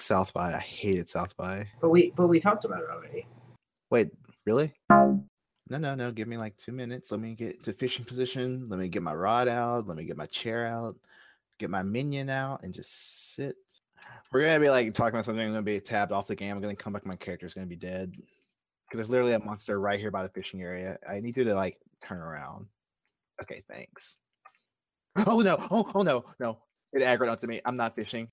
South by. I hated South by. But we but we talked about it already. Wait, really? No, no, no. Give me like two minutes. Let me get to fishing position. Let me get my rod out. Let me get my chair out. Get my minion out and just sit. We're gonna be like talking about something. I'm gonna be tabbed off the game. I'm gonna come back. My character's gonna be dead because there's literally a monster right here by the fishing area. I need you to like turn around. Okay, thanks. Oh no! Oh, oh no! No! It aggroed onto me. I'm not fishing.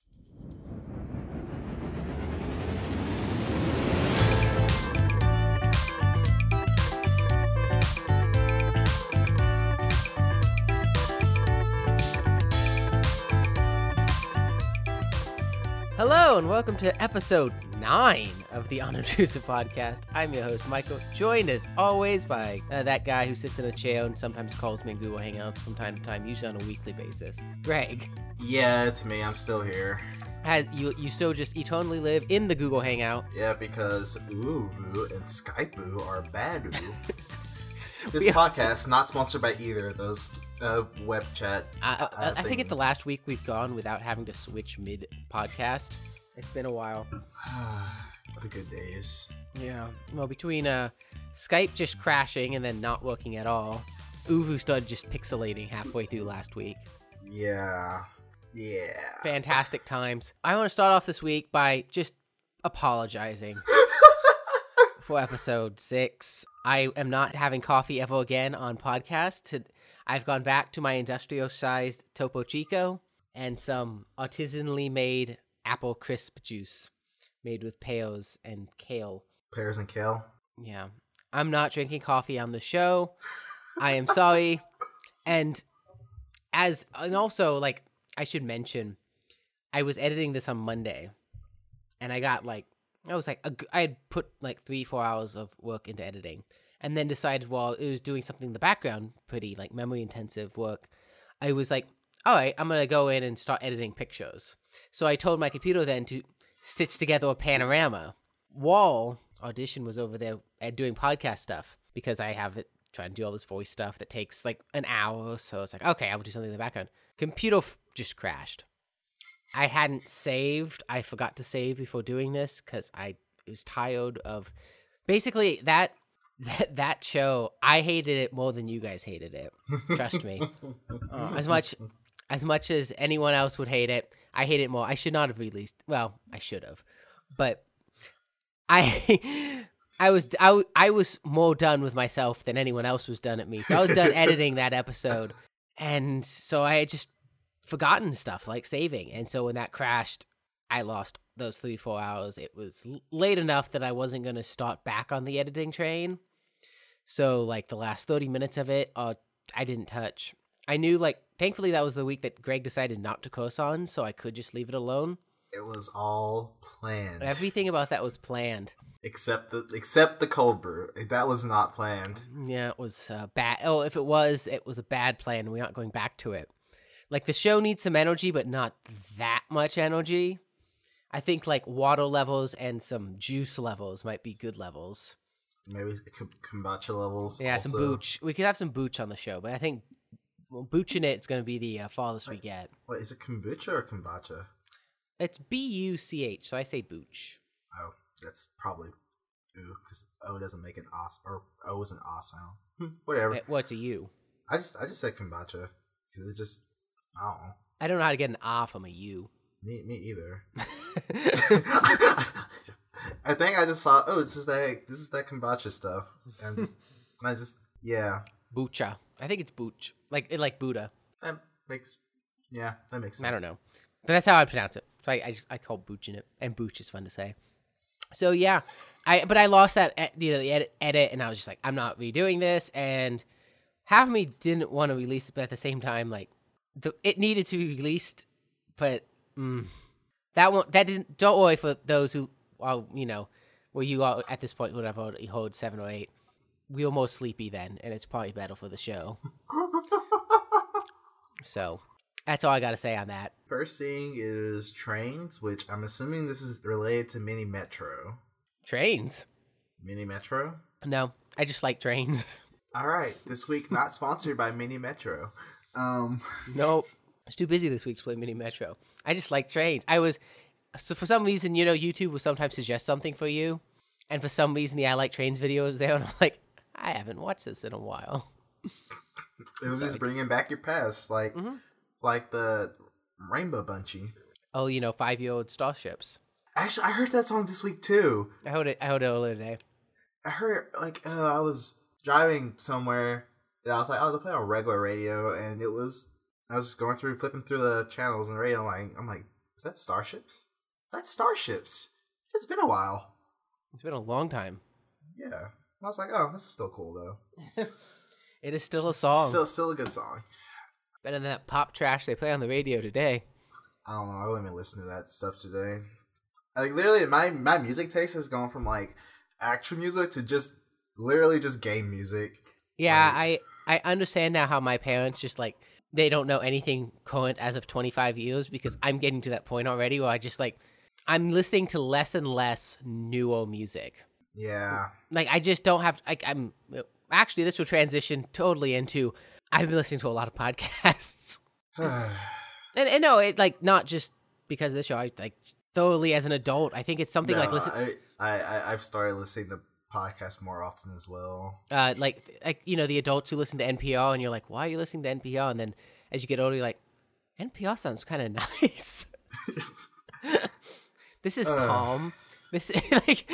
Hello and welcome to episode nine of the Unobtrusive Podcast. I'm your host, Michael, joined as always by uh, that guy who sits in a chair and sometimes calls me in Google Hangouts from time to time, usually on a weekly basis. Greg, Yeah, it's me. I'm still here. has you you still just eternally live in the Google Hangout? Yeah, because Ooh and Skype are bad. this podcast not sponsored by either of those uh, web chat. I, I, uh, I think it's the last week we've gone without having to switch mid podcast. It's been a while. What the good days. Yeah. Well, between uh, Skype just crashing and then not working at all, ooVoo started just pixelating halfway through last week. Yeah. Yeah. Fantastic times. I want to start off this week by just apologizing for episode six. I am not having coffee ever again on podcast. To, I've gone back to my industrial sized Topo Chico and some artisanally made apple crisp juice made with pears and kale. Pears and kale. Yeah. I'm not drinking coffee on the show. I am sorry. And as and also like I should mention I was editing this on Monday and I got like I was like a I had put like 3 4 hours of work into editing and then decided while it was doing something in the background pretty like memory intensive work I was like all right, I'm going to go in and start editing pictures. So I told my computer then to stitch together a panorama Wall audition was over there uh, doing podcast stuff because I have it trying to do all this voice stuff that takes like an hour. So it's like, okay, I will do something in the background. Computer f- just crashed. I hadn't saved. I forgot to save before doing this because I was tired of basically that that that show. I hated it more than you guys hated it. Trust me. Uh, as much as much as anyone else would hate it, I hate it more. I should not have released. Well, I should have, but I I was I, I was more done with myself than anyone else was done at me. So I was done editing that episode, and so I had just forgotten stuff like saving. And so when that crashed, I lost those three four hours. It was late enough that I wasn't going to start back on the editing train. So like the last thirty minutes of it, uh, I didn't touch. I knew like thankfully that was the week that Greg decided not to on, so I could just leave it alone. It was all planned. Everything about that was planned. except the except the cold brew. That was not planned. Yeah, it was uh, bad. Oh, if it was, it was a bad plan. We're not going back to it. Like the show needs some energy, but not that much energy. I think like water levels and some juice levels might be good levels. Maybe kombucha levels. Yeah, also. some booch. We could have some booch on the show, but I think well, booch in it's going to be the uh, farthest we get. What is it? Kombucha or kombucha? It's B U C H, so I say booch. Oh, that's probably ooh, because O doesn't make an os or O is an ah sound. Hmm, Whatever. What's a U? I just I just said kombucha because it just I don't know. I don't know how to get an ah from a U. Me me either. I think I just saw oh this is that this is that kombucha stuff and just I just yeah Bucha. I think it's booch, like like Buddha. that makes yeah that makes sense. I don't know. But that's how I pronounce it. So I, I, just- I call Booch in it, and Booch is fun to say. So yeah, I but I lost that you know, the edit, edit, and I was just like, I'm not redoing this, and half of me didn't want to release it, but at the same time, like, the, it needed to be released, but mm, that one that didn't. Don't worry for those who are you know, where you are at this point would have already heard seven or eight. We were more sleepy then, and it's probably better for the show. so that's all I got to say on that. First thing is trains, which I'm assuming this is related to Mini Metro. Trains. Mini Metro. No, I just like trains. All right, this week not sponsored by Mini Metro. Um, nope. I was too busy this week to play Mini Metro. I just like trains. I was So for some reason, you know, YouTube will sometimes suggest something for you, and for some reason, the I like trains video is there, and I'm like, I haven't watched this in a while. It was just bringing back your past, like Mhm. like the Rainbow Bunchie. Oh, you know, five year old starships. Actually, I heard that song this week too. I heard it. I heard it earlier today. I heard it like uh, I was driving somewhere and I was like, oh, they play on regular radio, and it was I was going through flipping through the channels and radio. Like I'm like, is that Starships? That's Starships. It's been a while. It's been a long time. Yeah. I was like, oh, this is still cool though. It is still a song. Still, still a good song. Better than that pop trash they play on the radio today. I don't know. I wouldn't even listen to that stuff today. Like literally, my my music taste has gone from like actual music to just literally just game music. Yeah, I I understand now how my parents just like they don't know anything current as of 25 years because I'm getting to that point already where I just like I'm listening to less and less newer music. Yeah. Like I just don't have like I'm actually this will transition totally into I've been listening to a lot of podcasts. And, and no, it like not just because of this show. I like thoroughly as an adult. I think it's something like listen, I, I I've started listening to podcasts more often as well. uh, like like you know the adults who listen to NPR, and you're like, why are you listening to NPR? And then as you get older, you're like, NPR sounds kind of nice. this is Ugh. calm. This like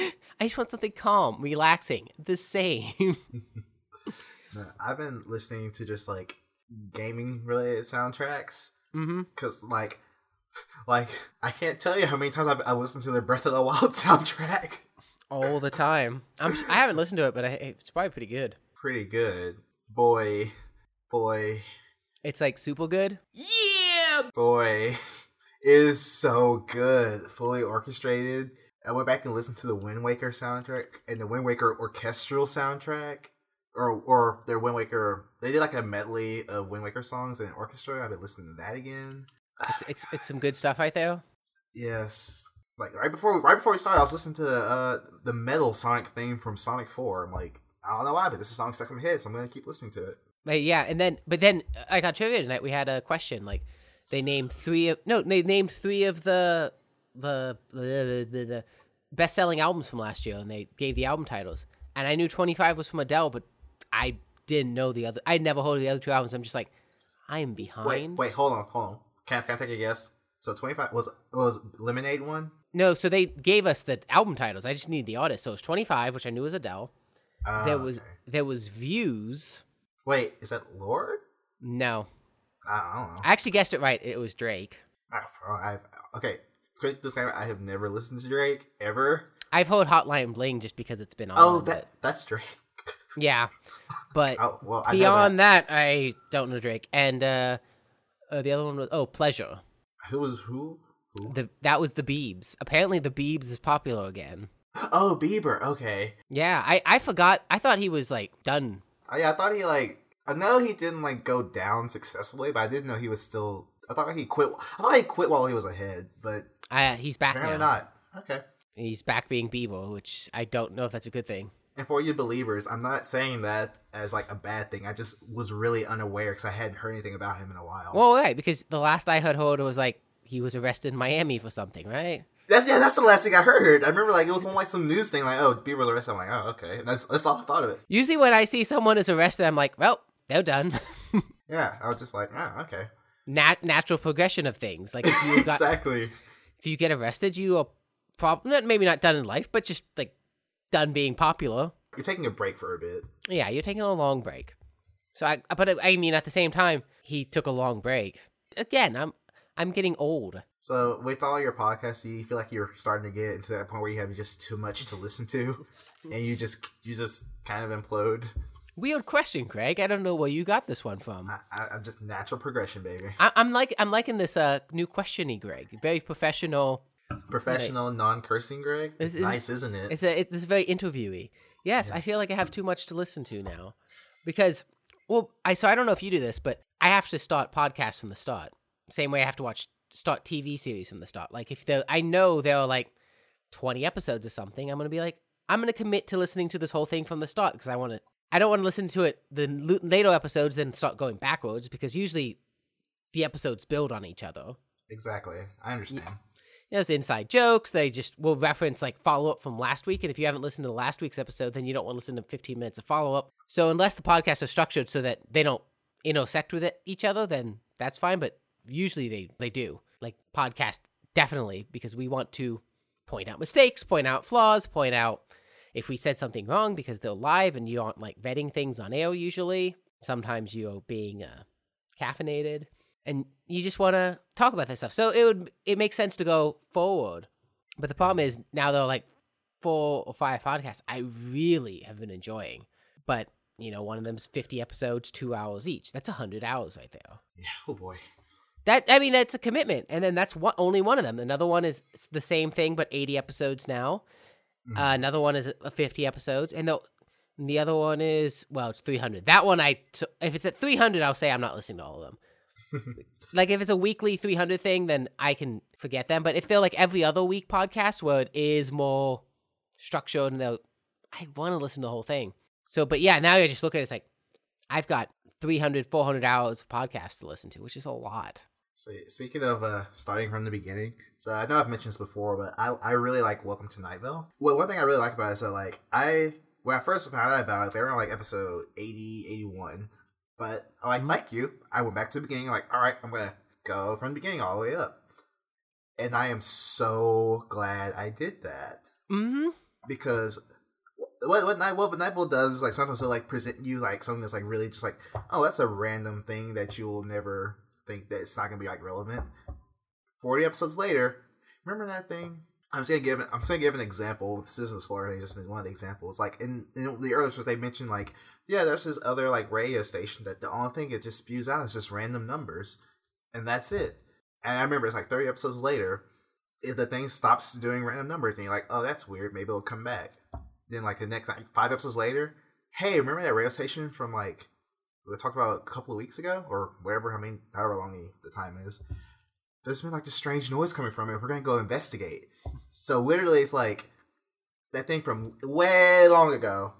I just want something calm, relaxing, the same. No, I've been listening to just like gaming related soundtracks mm-hmm. because like like I can't tell you how many times I've I listened to the Breath of the Wild soundtrack. All the time. I'm I haven't listened to it, but I, it's probably pretty good. Pretty good, boy, boy. It's like super good. Yeah. Boy, it is so good. Fully orchestrated. I went back and listened to the Wind Waker soundtrack and the Wind Waker orchestral soundtrack. Or or their Wind Waker they did like a medley of Wind Waker songs and orchestra. I've been listening to that again. It's, it's it's some good stuff right there. Yes. Like right before right before we started, I was listening to uh the metal Sonic theme from Sonic Four. I'm like, I don't know why, but this is song stuck in my head, so I'm gonna keep listening to it. But yeah, and then but then I got trivia tonight. We had a question like they named three of no they named three of the the the, the, the best selling albums from last year, and they gave the album titles. And I knew Twenty Five was from Adele, but I didn't know the other. I never heard the other two albums. I'm just like, I am behind. Wait, wait, hold on, hold on. Can I, can I take a guess? So 25 was was Lemonade one? No, so they gave us the album titles. I just need the artist. So it's Twenty Five, which I knew was Adele. Uh, there was okay. there was Views. Wait, is that Lorde? No, I, I don't know. I actually guessed it right. It was Drake. I, okay, quick disclaimer: I have never listened to Drake ever. I've heard Hotline Bling just because it's been on. Oh, but- that that's Drake. yeah, but Oh well, beyond that. I don't know Drake. And uh, uh the other one was oh Pleasure. Who was who? Who? The that was the Beebs. Apparently the Beebs is popular again. Oh, Bieber. Okay. Yeah, I I forgot. I thought he was like done. Oh, yeah, I thought he like. I know he didn't like go down successfully, but I didn't know he was still. I thought he quit. I thought he quit while he was ahead, but Uh, he's back apparently now. not. Okay. He's back being Bieber, which I don't know if that's a good thing. And for you believers, I'm not saying that as like a bad thing. I just was really unaware because I hadn't heard anything about him in a while. Well, right, because the last I heard was like he was arrested in Miami for something, right? That's yeah, that's the last thing I heard. I remember like it was on like some news thing, like oh, Bieber's arrested. I'm like, oh, okay. And that's that's all I thought of it. Usually when I see someone is arrested, I'm like, well, they're done. Yeah, I was just like, oh, okay. Nat- natural progression of things. Like if you got exactly. if you get arrested, you are probably not maybe not done in life, but just like done being popular. You're taking a break for a bit. Yeah, you're taking a long break. So I, but I mean, at the same time, he took a long break. Again, I'm I'm getting old. So with all your podcasts, you feel like you're starting to get into that point where you have just too much to listen to, and you just you just kind of implode? Weird question, Craig. I don't know where you got this one from. I, I, I'm just natural progression, baby. I, I'm like I'm liking this uh new questiony, Greg. Very professional. Professional, non-cursing, Greg. It's, It's- nice, isn't it? It's a it's, very interviewy. Yes, I feel like I have too much to listen to now, because well, I so I don't know if you do this, but I have to start podcasts from the start. Same way I have to watch start TV series from the start. Like if there, I know there are like twenty episodes or something, I'm gonna be like, I'm gonna commit to listening to this whole thing from the start because I want to. I don't want to listen to it the later episodes then start going backwards because usually the episodes build on each other. Exactly. I understand. There's inside jokes. They just will reference like follow up from last week. And if you haven't listened to the last week's episode, then you don't want to listen to 15 minutes of follow up. So unless the podcast is structured so that they don't intersect with it, each other, then that's fine. But usually they, they do. Like podcast, definitely, because we want to point out mistakes, point out flaws, point out if we said something wrong because they're live and you aren't like vetting things on air usually. Sometimes you're being uh, caffeinated and you just want to talk about this stuff. So it would it makes sense to go forward. But the problem is now they're like four or five podcasts I really have been enjoying. But you know, one of them's fifty episodes, two hours each. That's hundred hours right there. Yeah. Oh boy. That I mean, that's a commitment. And then that's one, only one of them. Another one is the same thing, but eighty episodes now. Mhm. Uh, another one is uh, fifty episodes, and the and the other one is well, it's three hundred. That one I t- if it's at three hundred, I'll say I'm not listening to all of them. like if it's a weekly 300 thing then i can forget them but if they're like every other week podcast where it is more structured and they'll i want to listen to the whole thing so but yeah now you just look at it it's like i've got 300 400 hours of podcasts to listen to which is a lot So speaking of uh, starting from the beginning, so I know I've mentioned this before, but I, I really like Welcome to Night Vale. Well, one thing I really like about it is that like I when I first found out about it, they were on like episode 80, 81. But like like you, I went back to the beginning, like, all right, I'm gonna go from the beginning all the way up. And I am so glad I did that. mm-hmm because what what night what Night Vale does is like sometimes they'll like present you like something that's like really just like oh that's a random thing that you'll never think that it's not gonna be like relevant. Forty episodes later, remember that thing? I'm just gonna give I'm just gonna give an example. This isn't a spoiler thing, just one of the examples. Like in, in the earlier shows, they mentioned like yeah, there's this other like radio station that the only thing it just spews out is just random numbers, and that's it. And I remember it's like 30 episodes later, if the thing stops doing random numbers and you're like, oh, that's weird, maybe it'll come back. Then like the next like five episodes later, hey, remember that radio station from like we talked about a couple of weeks ago or wherever? I mean, however long the, the time is. There's been like this strange noise coming from it. We're gonna go investigate. So literally, it's like that thing from way long ago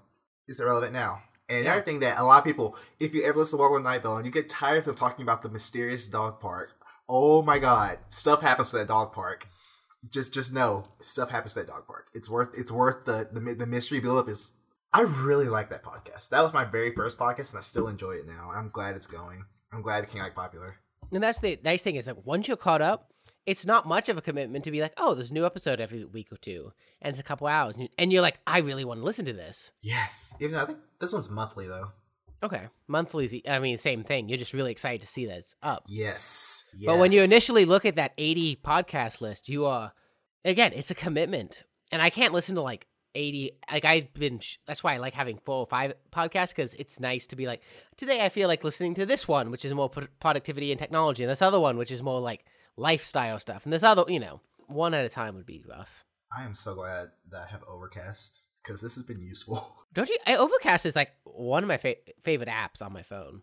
is irrelevant now. And Yeah. another thing that a lot of people, if you ever listen to Welcome to Night Vale and you get tired of them talking about the mysterious dog park, oh my god, stuff happens with that dog park just just know stuff happens to that dog park. It's worth it's worth the the, the mystery buildup is. I really like that podcast. That was my very first podcast, and I still enjoy it now. I'm glad it's going. I'm glad it became like popular. And that's the nice thing is that once you're caught up, it's not much of a commitment to be like, oh, there's a new episode every week or two, and it's a couple hours, and you- and you're like, I really want to listen to this. Yes, even though I think this one's monthly though. Okay, monthly's, I mean, same thing. You're just really excited to see that it's up. Yes, yes. But when you initially look at that 80 podcast list, you are, again, it's a commitment, and I can't listen to like 80. Like I've been, sh- that's why I like having four or five podcasts because it's nice to be like, today I feel like listening to this one, which is more pro- productivity and technology, and this other one, which is more like lifestyle stuff, and this other, you know, one at a time would be rough. I am so glad that I have Overcast because this has been useful. Don't you? I, Overcast is like one of my fa- favorite apps on my phone.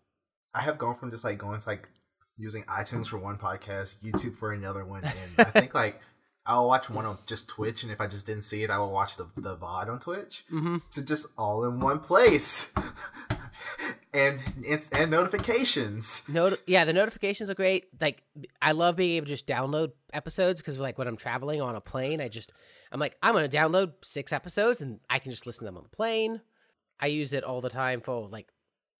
I have gone from just like going to like using iTunes for one podcast, YouTube for another one, and I think like I'll watch one on just Twitch, and if I just didn't see it, I will watch the the VOD on Twitch. Mm-hmm. to just all in one place. and it's and notifications. No, yeah, the notifications are great. Like, I love being able to just download episodes because, like, when I'm traveling on a plane, I just, I'm like, I'm gonna download six episodes and I can just listen to them on the plane. I use it all the time for like,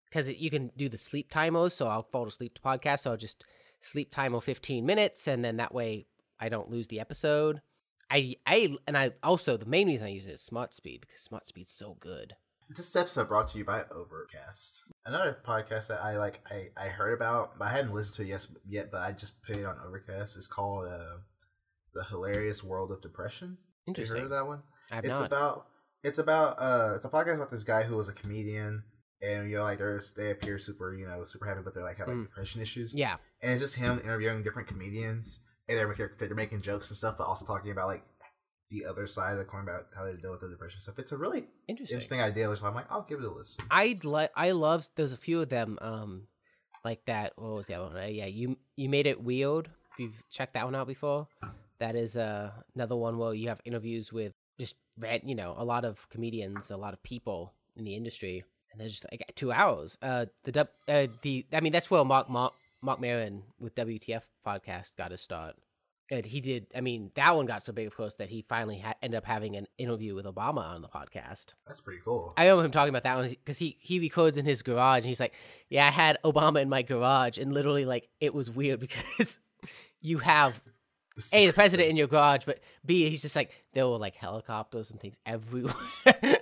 because you can do the sleep timers, so I'll fall asleep to podcast, so I'll just sleep timer 15 minutes, and then that way I don't lose the episode. I, I, and I also the main reason I use it is Smart Speed because Smart Speed's so good. This episode brought to you by Overcast. Another podcast that I like I, I heard about, but I hadn't listened to it yes, yet, but I just put it on Overcast. It's called uh, The Hilarious World of Depression. Have you heard Interesting. of that one? I've it's not. about it's about uh it's a podcast about this guy who was a comedian and you know like they're they appear super you know super happy but they're like have like Mm. depression issues yeah, and it's just him interviewing different comedians and they're, making- they're making jokes and stuff but also talking about like the other side of the coin about how they deal with the depression stuff. It's a really interesting. interesting idea which i'm like i'll give it a listen. I like I love there's a few of them um like that what was the other one? Uh, yeah you you made it weird if you've checked that one out before. That is uh, another one where you have interviews with just ran- you know a lot of comedians a lot of people in the industry and they're just like two hours. Uh the dub- uh, the I mean that's where Marc Marc, Marc Maron with WTF podcast got his start And he did. I mean, that one got so big, of course, that he finally ha- ended up having an interview with Obama on the podcast. That's pretty cool. I remember him talking about that one because he he records in his garage, and he's like, "Yeah, I had Obama in my garage, and literally, like, it was weird because you have a the president in your garage, but b he's just like there were like helicopters and things everywhere."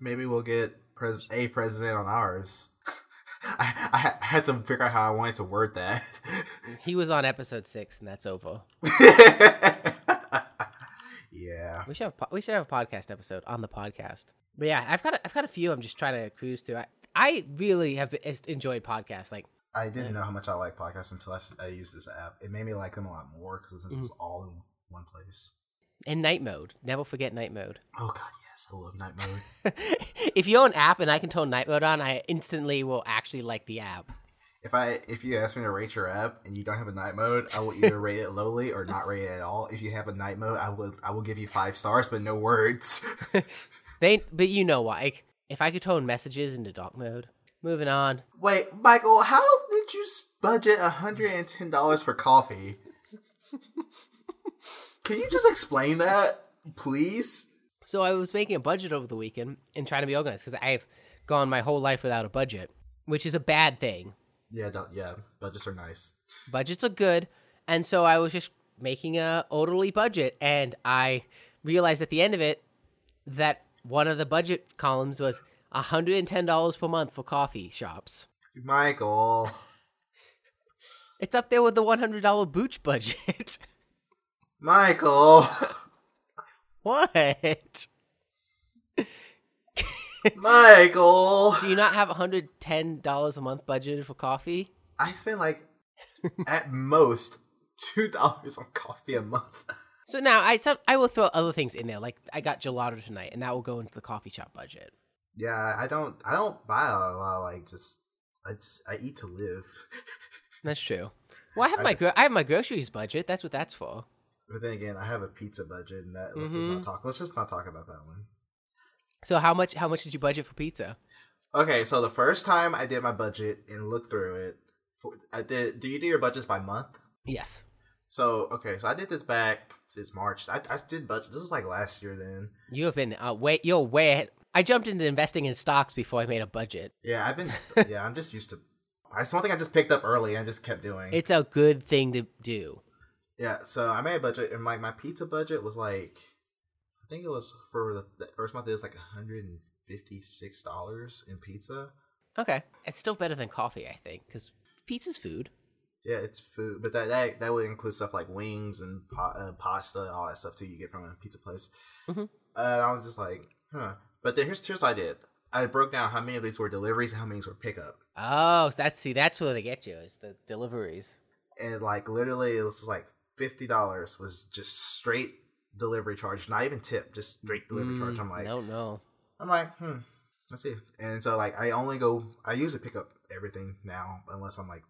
Maybe we'll get pres- a president on ours. I, I had to figure out how I wanted to word that. he was on episode six, and that's over. yeah. We should have we should have a podcast episode on the podcast. But yeah, I've got a, I've got a few. I'm just trying to cruise through. I, I really have enjoyed podcasts. Like I didn't uh, know how much I like podcasts until I used this app. It made me like them a lot more because it's it's mm-hmm. all in one place. in night mode. Never forget night mode. Oh god, yes, I love night mode. if you own an app and I can turn night mode on, I instantly will actually like the app. if I if you ask me to rate your app and you don't have a night mode, I will either rate it lowly or not rate it at all. If you have a night mode, I will I will give you five stars but no words. They, but you know why? Like, if I could tone messages into dark mode. Moving on. Wait, Michael, how did you budget hundred and ten dollars for coffee? Can you just explain that, please? So I was making a budget over the weekend and trying to be organized because I've gone my whole life without a budget, which is a bad thing. Yeah, don't, yeah, budgets are nice. Budgets are good, and so I was just making a orderly budget, and I realized at the end of it that one of the budget columns was $110 per month for coffee shops. Michael, It's up there with the $100 booch budget. Michael, what? Michael. Do you not have $110 a month budgeted for coffee? I spend like at most two dollars on coffee a month. So now I some, I will throw other things in there. Like I got gelato tonight, and that will go into the coffee shop budget. Yeah, I don't. I don't buy a lot. Of, like just, I just, I eat to live. That's true. Well, I have I my gro- I have my groceries budget. That's what that's for. But then again, I have a pizza budget, and that let's just not talk. Let's just not talk about that one. So how much how much did you budget for pizza? Okay, so the first time I did my budget and looked through it, for, I did. Do you do your budgets by month? Yes. So okay, so I did this back since March. I, I did budget. This is like last year. Then You have been uh, way you're way ahead. I jumped into investing in stocks before I made a budget. yeah, I've been. yeah, I'm just used to. It's one thing I just picked up early and just kept doing. It's a good thing to do. Yeah, so I made a budget, and like my pizza budget was like, I think it was for the, first month it was like hundred and fifty six dollars in pizza. Okay, it's still better than coffee, I think, because pizza's food. Yeah, it's food, but that that, that would include stuff like wings and pa- uh, pasta and all that stuff too. You get from a pizza place. Mhm. Uh, I was just like, huh. But then here's here's what I did. I broke down how many of these were deliveries and how many were pickup. Oh, that's see, that's where they get you is the deliveries. and like literally it was just like fifty dollars was just straight delivery charge, not even tip, just straight delivery charge. Mm, I'm like, no, no. I'm like, hmm, let's see. And so like I only go, I usually pick up everything now unless I'm like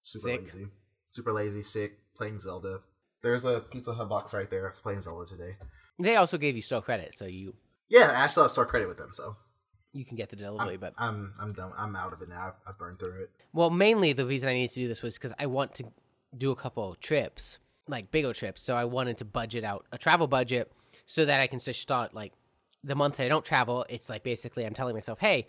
super Sick. lazy, super lazy, sick, playing Zelda. There's a Pizza Hut box right there. I was playing Zelda today. They also gave you store credit, so you Yeah, I still have store credit with them, so you can get the delivery. I'm, but I'm I'm done. I'm out of it now. I've, I've burned through it. well, mainly the reason I needed to do this was because I want to do a couple trips, like bigger trips. So I wanted to budget out a travel budget so that I can just start like the month I don't travel. It's like basically I'm telling myself, hey,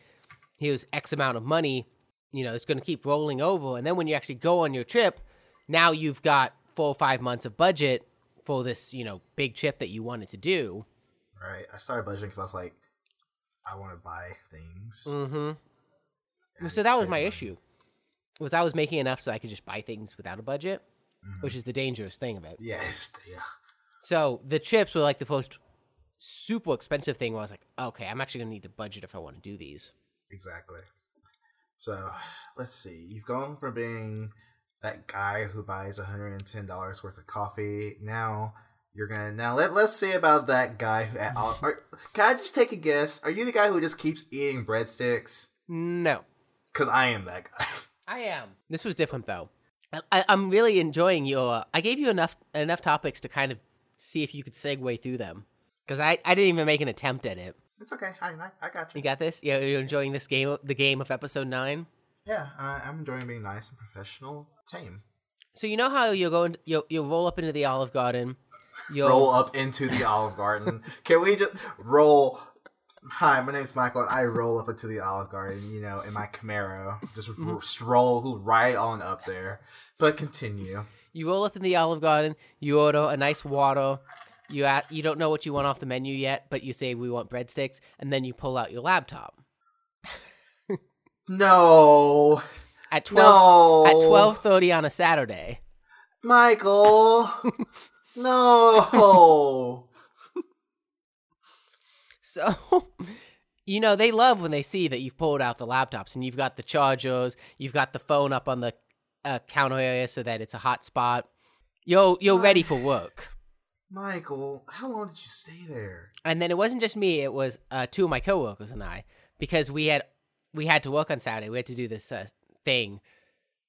here's X amount of money. You know, it's going to keep rolling over, and then when you actually go on your trip, now you've got four or five months of budget for this, you know, big trip that you wanted to do. Right. I started budgeting because I was like, I want to buy things. Mm-hmm. So that was my money. issue. Was I was making enough so I could just buy things without a budget, Mhm. which is the dangerous thing of it. Yes. Yeah. So the chips were like the most super expensive thing. Where I was like, okay, I'm actually gonna need to budget if I want to do these. Exactly. So let's see. You've gone from being that guy who buys $110 worth of coffee. Now you're gonna now let let's see about that guy who at all are, can I just take a guess? Are you the guy who just keeps eating breadsticks? No, Because I am that guy. I am. This was different though. I, I, I'm really enjoying your. I gave you enough enough topics to kind of see if you could segue through them because I, I didn't even make an attempt at it. it's okay. I, I, I got You you. got this? Yeah, you're enjoying this game, the game of episode nine. Yeah, I, I'm enjoying being nice and professional, tame. So you know how you'll go in, you'll you'll roll up into the Olive Garden. You'll Roll up into the Olive Garden. Can we just roll? Hi, my name's Michael, and I roll up into the Olive Garden. You know, in my Camaro, just Mm-hmm. stroll right on up there. But continue. you roll up in the Olive Garden. You order a nice water. You you don't know what you want off the menu yet, but you say we want breadsticks, and then you pull out your laptop No, at twelve no, at twelve thirty on a Saturday. Michael. no. So, you know, they love when they see that you've pulled out the laptops and you've got the chargers, you've got the phone up on the uh, counter area so that it's a hot spot. You're you're ready for work. Michael, how long did you stay there? And then it wasn't just me; it was uh, two of my coworkers and I because we had we had to work on Saturday. We had to do this uh, thing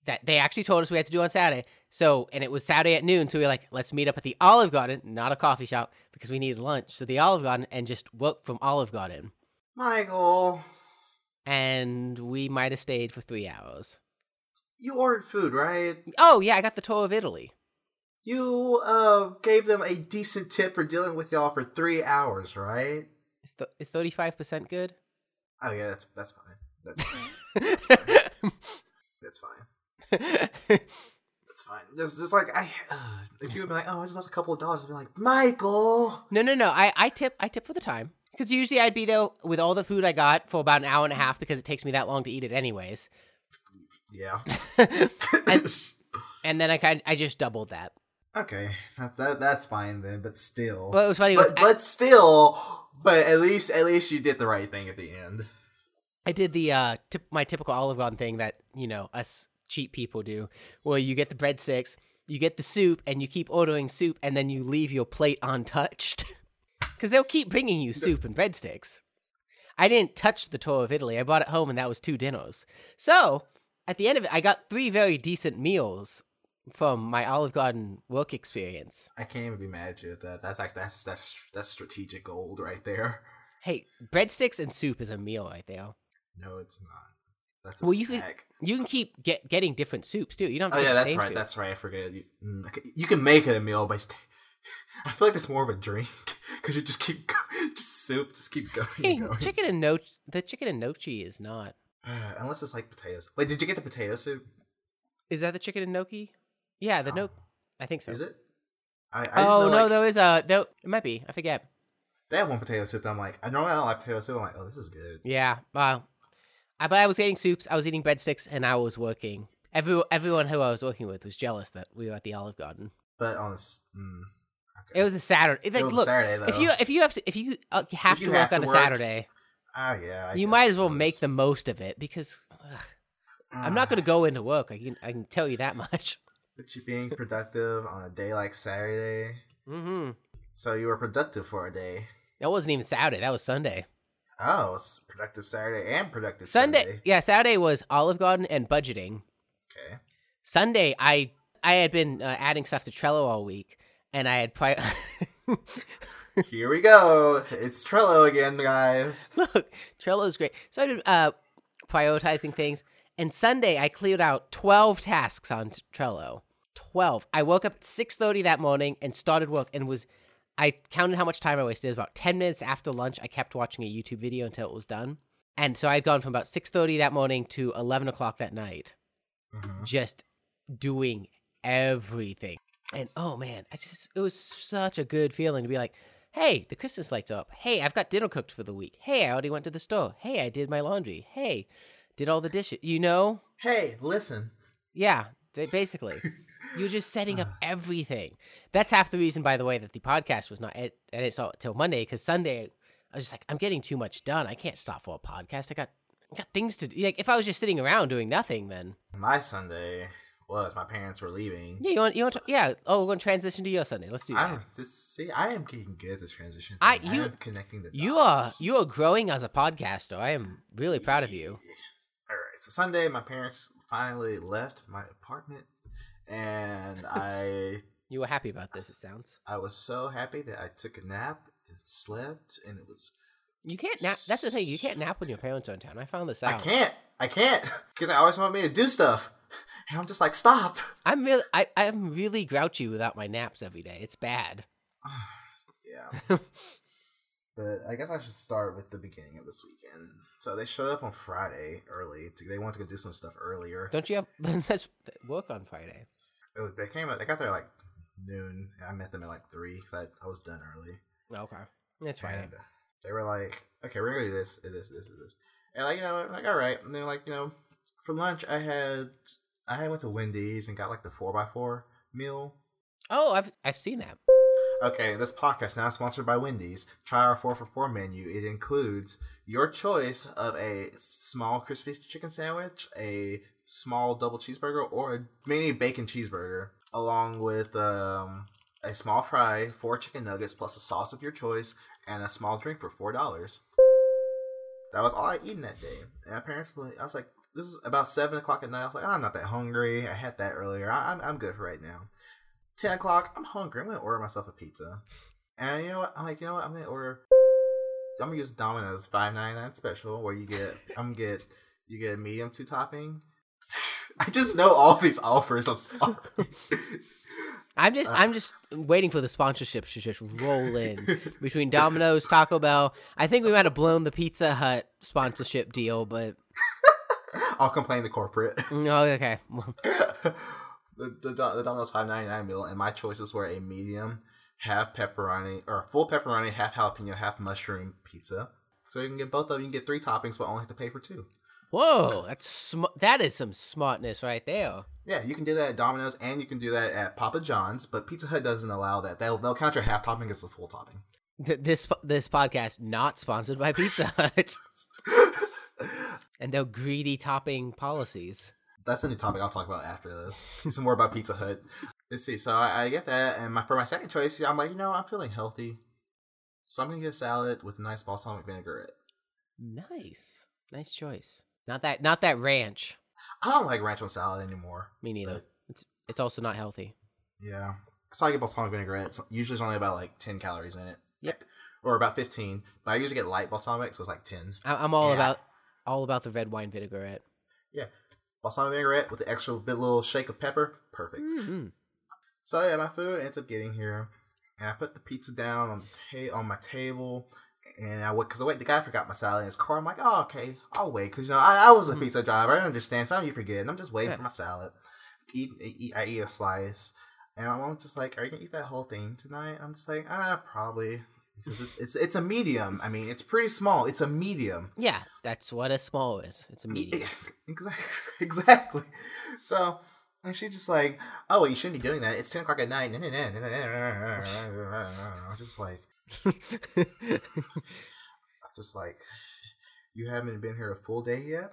that they actually told us we had to do on Saturday. So, and it was Saturday at noon. So we were like, let's meet up at the Olive Garden, not a coffee shop, because we needed lunch. So the Olive Garden and just work from Olive Garden. Michael, and we might have stayed for three hours. you ordered food, right? Oh yeah, I got the tour of Italy. You uh gave them a decent tip for dealing with y'all for three hours, right? Is th- is thirty five percent good? Oh yeah, that's that's fine. That's fine. That's fine. That's fine. Fine. There's just like I, uh, if you would be like, oh, I just left a couple of dollars, I'd be like, Michael. no, no, no. I I tip I tip for the time because usually I'd be there with all the food I got for about an hour and a half because it takes me that long to eat it anyways. Yeah. and, and then I kind I just doubled that. okay, that, that that's fine then. But still, Well, it was funny. Was but but still, but at least at least you did the right thing at the end. I did the uh tip, my typical Olive Garden thing that you know us cheap people do, where you get the breadsticks, you get the soup, and you keep ordering soup, and then you leave your plate untouched, because they'll keep bringing you soup and breadsticks. I didn't touch the tour of Italy. I brought it home, and that was two dinners. So at the end of it, I got three very decent meals from my Olive Garden work experience. I can't even be mad at you at that. That's like that's that's that's strategic gold right there. Hey, breadsticks and soup is a meal right there. No, it's not. That's a Well, you can- You can keep get, getting different soups too. You don't. Have Oh yeah, that's right. soup. That's right. I forget. You, mm, you can make it a meal, but I feel like it's more of a drink because you just keep just soup, just keep going. Hey, and going. chicken and no the chicken and gnocchi is not. Unless it's like potatoes. Wait, did you get the potato soup? Is that the chicken and gnocchi? Yeah, the Oh. no. I think so. Is it? I, I oh know, no, like, there is a there. It might be. I forget. they have one potato soup. That I'm like, I normally don't like potato soup. I'm like, oh, this is good. Yeah. Wow. I, but I was getting soups. I was eating breadsticks, and I was working. Every, everyone who I was working with was jealous that we were at the Olive Garden. But on this, mm, okay. It was a Saturday. It Like, was a Saturday though. if you if you have to if you uh, have you to have work on to a work, Saturday, ah yeah, I you might as well make the most of it because ugh, I'm not going to go into work. I can I can tell you that much. But you being productive on a day like Saturday. hmm So you were productive for a day. That wasn't even Saturday. That was Sunday. Oh, it's productive Saturday and productive Sunday, Sunday. yeah, Saturday was Olive Garden and budgeting. Okay. Sunday, I I had been uh, adding stuff to Trello all week, and I had pri- Here we go. It's Trello again, guys. look Trello's great. So I did uh, prioritizing things, and Sunday I cleared out twelve tasks on Trello. Twelve. I woke up at six thirty that morning and started work, and was I counted how much time I wasted. It was about ten minutes after lunch. I kept watching a YouTube video until it was done, and so I'd gone from about six thirty that morning to eleven o'clock that night. Mhm. just doing everything. And oh man, I just it was such a good feeling to be like, hey, the Christmas lights up. Hey, I've got dinner cooked for the week. Hey, I already went to the store. Hey, I did my laundry. Hey, did all the dishes. You know? Hey, listen. Yeah, they, basically. You're just setting up everything. That's half the reason, by the way, that the podcast was not ed- it's till- till Monday because Sunday I was just like, I'm getting too much done. I can't stop for a podcast. I got I got things to do. Like if I was just sitting around doing nothing, then My Sunday was my parents were leaving. Yeah, you want you want to, yeah. Oh, we're going to transition to your Sunday. Let's do that. I'm just see. I am getting good at this transition. I- thing. you- am connecting the You are you are growing as a podcaster. I am really proud of you. All right. So Sunday, my parents finally left my apartment, and I You were happy about this. It sounds. I was so happy that I took a nap and slept, and it was You can't nap. That's the thing. You can't nap when your parents are in town. I found this out. I can't. I can't because I always want me to do stuff. And I'm just like, stop. I'm really, I, I'm really grouchy without my naps every day. It's bad. yeah. but I guess I should start with the beginning of this weekend. So they showed up on Friday early. To, they wanted to go do some stuff earlier. Don't you have let's work on Friday? Uh, They came. They got there like noon. I met them at like three because I, I was done early. Okay, that's fine. They were like, "Okay, we're gonna do this, this, this, this, this." And like, you know, I'm like, all right. And they're like, you know, for lunch, I had I had went to Wendy's and got like the four x four meal. Oh, I've I've seen that. Okay, this podcast now sponsored by Wendy's. Try our four for four menu. It includes your choice of a small crispy chicken sandwich, a small double cheeseburger, or a mini bacon cheeseburger, along with um, a small fry, four chicken nuggets, plus a sauce of your choice, and a small drink for four dollars. That was all I eaten that day. And apparently, I was like, "This is about seven o'clock at night." I was like, ah, "I'm not that hungry. I had that earlier. I, I'm I'm good for right now." 10 o'clock, I'm hungry. I'm to order myself a pizza. And you know what? I'm like, you know what? I'm to order. I'm to use Domino's 5.99 special where you get, I'm get, you get a medium two topping. I just know all these offers. I'm sorry. I'm just Uh, I'm just waiting for the sponsorships to just roll in between Domino's, Taco Bell. I think we might have blown the Pizza Hut sponsorship deal, but I'll complain to corporate. no, okay. the, the, the Domino's 5.99 meal, and my choices were a medium, half pepperoni, or full pepperoni, half jalapeno, half mushroom pizza. So you can get both of them. You can get three toppings, but only have to pay for two. Whoa, that's sm- that is some smartness right there. Yeah, you can do that at Domino's and you can do that at Papa John's, but Pizza Hut doesn't allow that. They'll they'll count your half topping as the full topping. Th- this this podcast not sponsored by Pizza Hut and their greedy topping policies. That's a new topic I'll talk about after this. Some more about Pizza Hut. Let's see. So I, I get that, and my for my second choice, I'm like, you know, I'm feeling healthy, so I'm gonna get a salad with a nice balsamic vinaigrette. Nice, nice choice. Not that not that ranch. I don't like ranch on salad anymore. Me neither. It's it's also not healthy. Yeah, so I get balsamic vinaigrette. It's usually it's only about like ten calories in it. Yep. Or about fifteen, but I usually get light balsamic, so it's like ten. I- I'm all Yeah. about all about the red wine vinaigrette. Yeah, balsamic vinaigrette with the extra bit little shake of pepper, perfect. Mm-mm. So yeah, my food ends up getting here, and I put the pizza down on the ta- on my table, and I wait because I wait. The guy forgot my salad in his car. I'm like, oh okay, I'll wait because you know I, I was a Mhm. pizza driver. I understand. Sometimes you forget, and I'm just waiting Yeah. for my salad. Eat, eat, I eat a slice, and my mom's just like, "Are you gonna eat that whole thing tonight?" I'm just like, "Ah, probably." Because it's, it's it's a medium. I mean, it's pretty small. It's a medium. Yeah, that's what a small is. It's a medium. exactly. exactly. So, and she's just like, "Oh, well, you shouldn't be doing that. It's ten o'clock at night." I'm just like, I'm just like, you haven't been here a full day yet.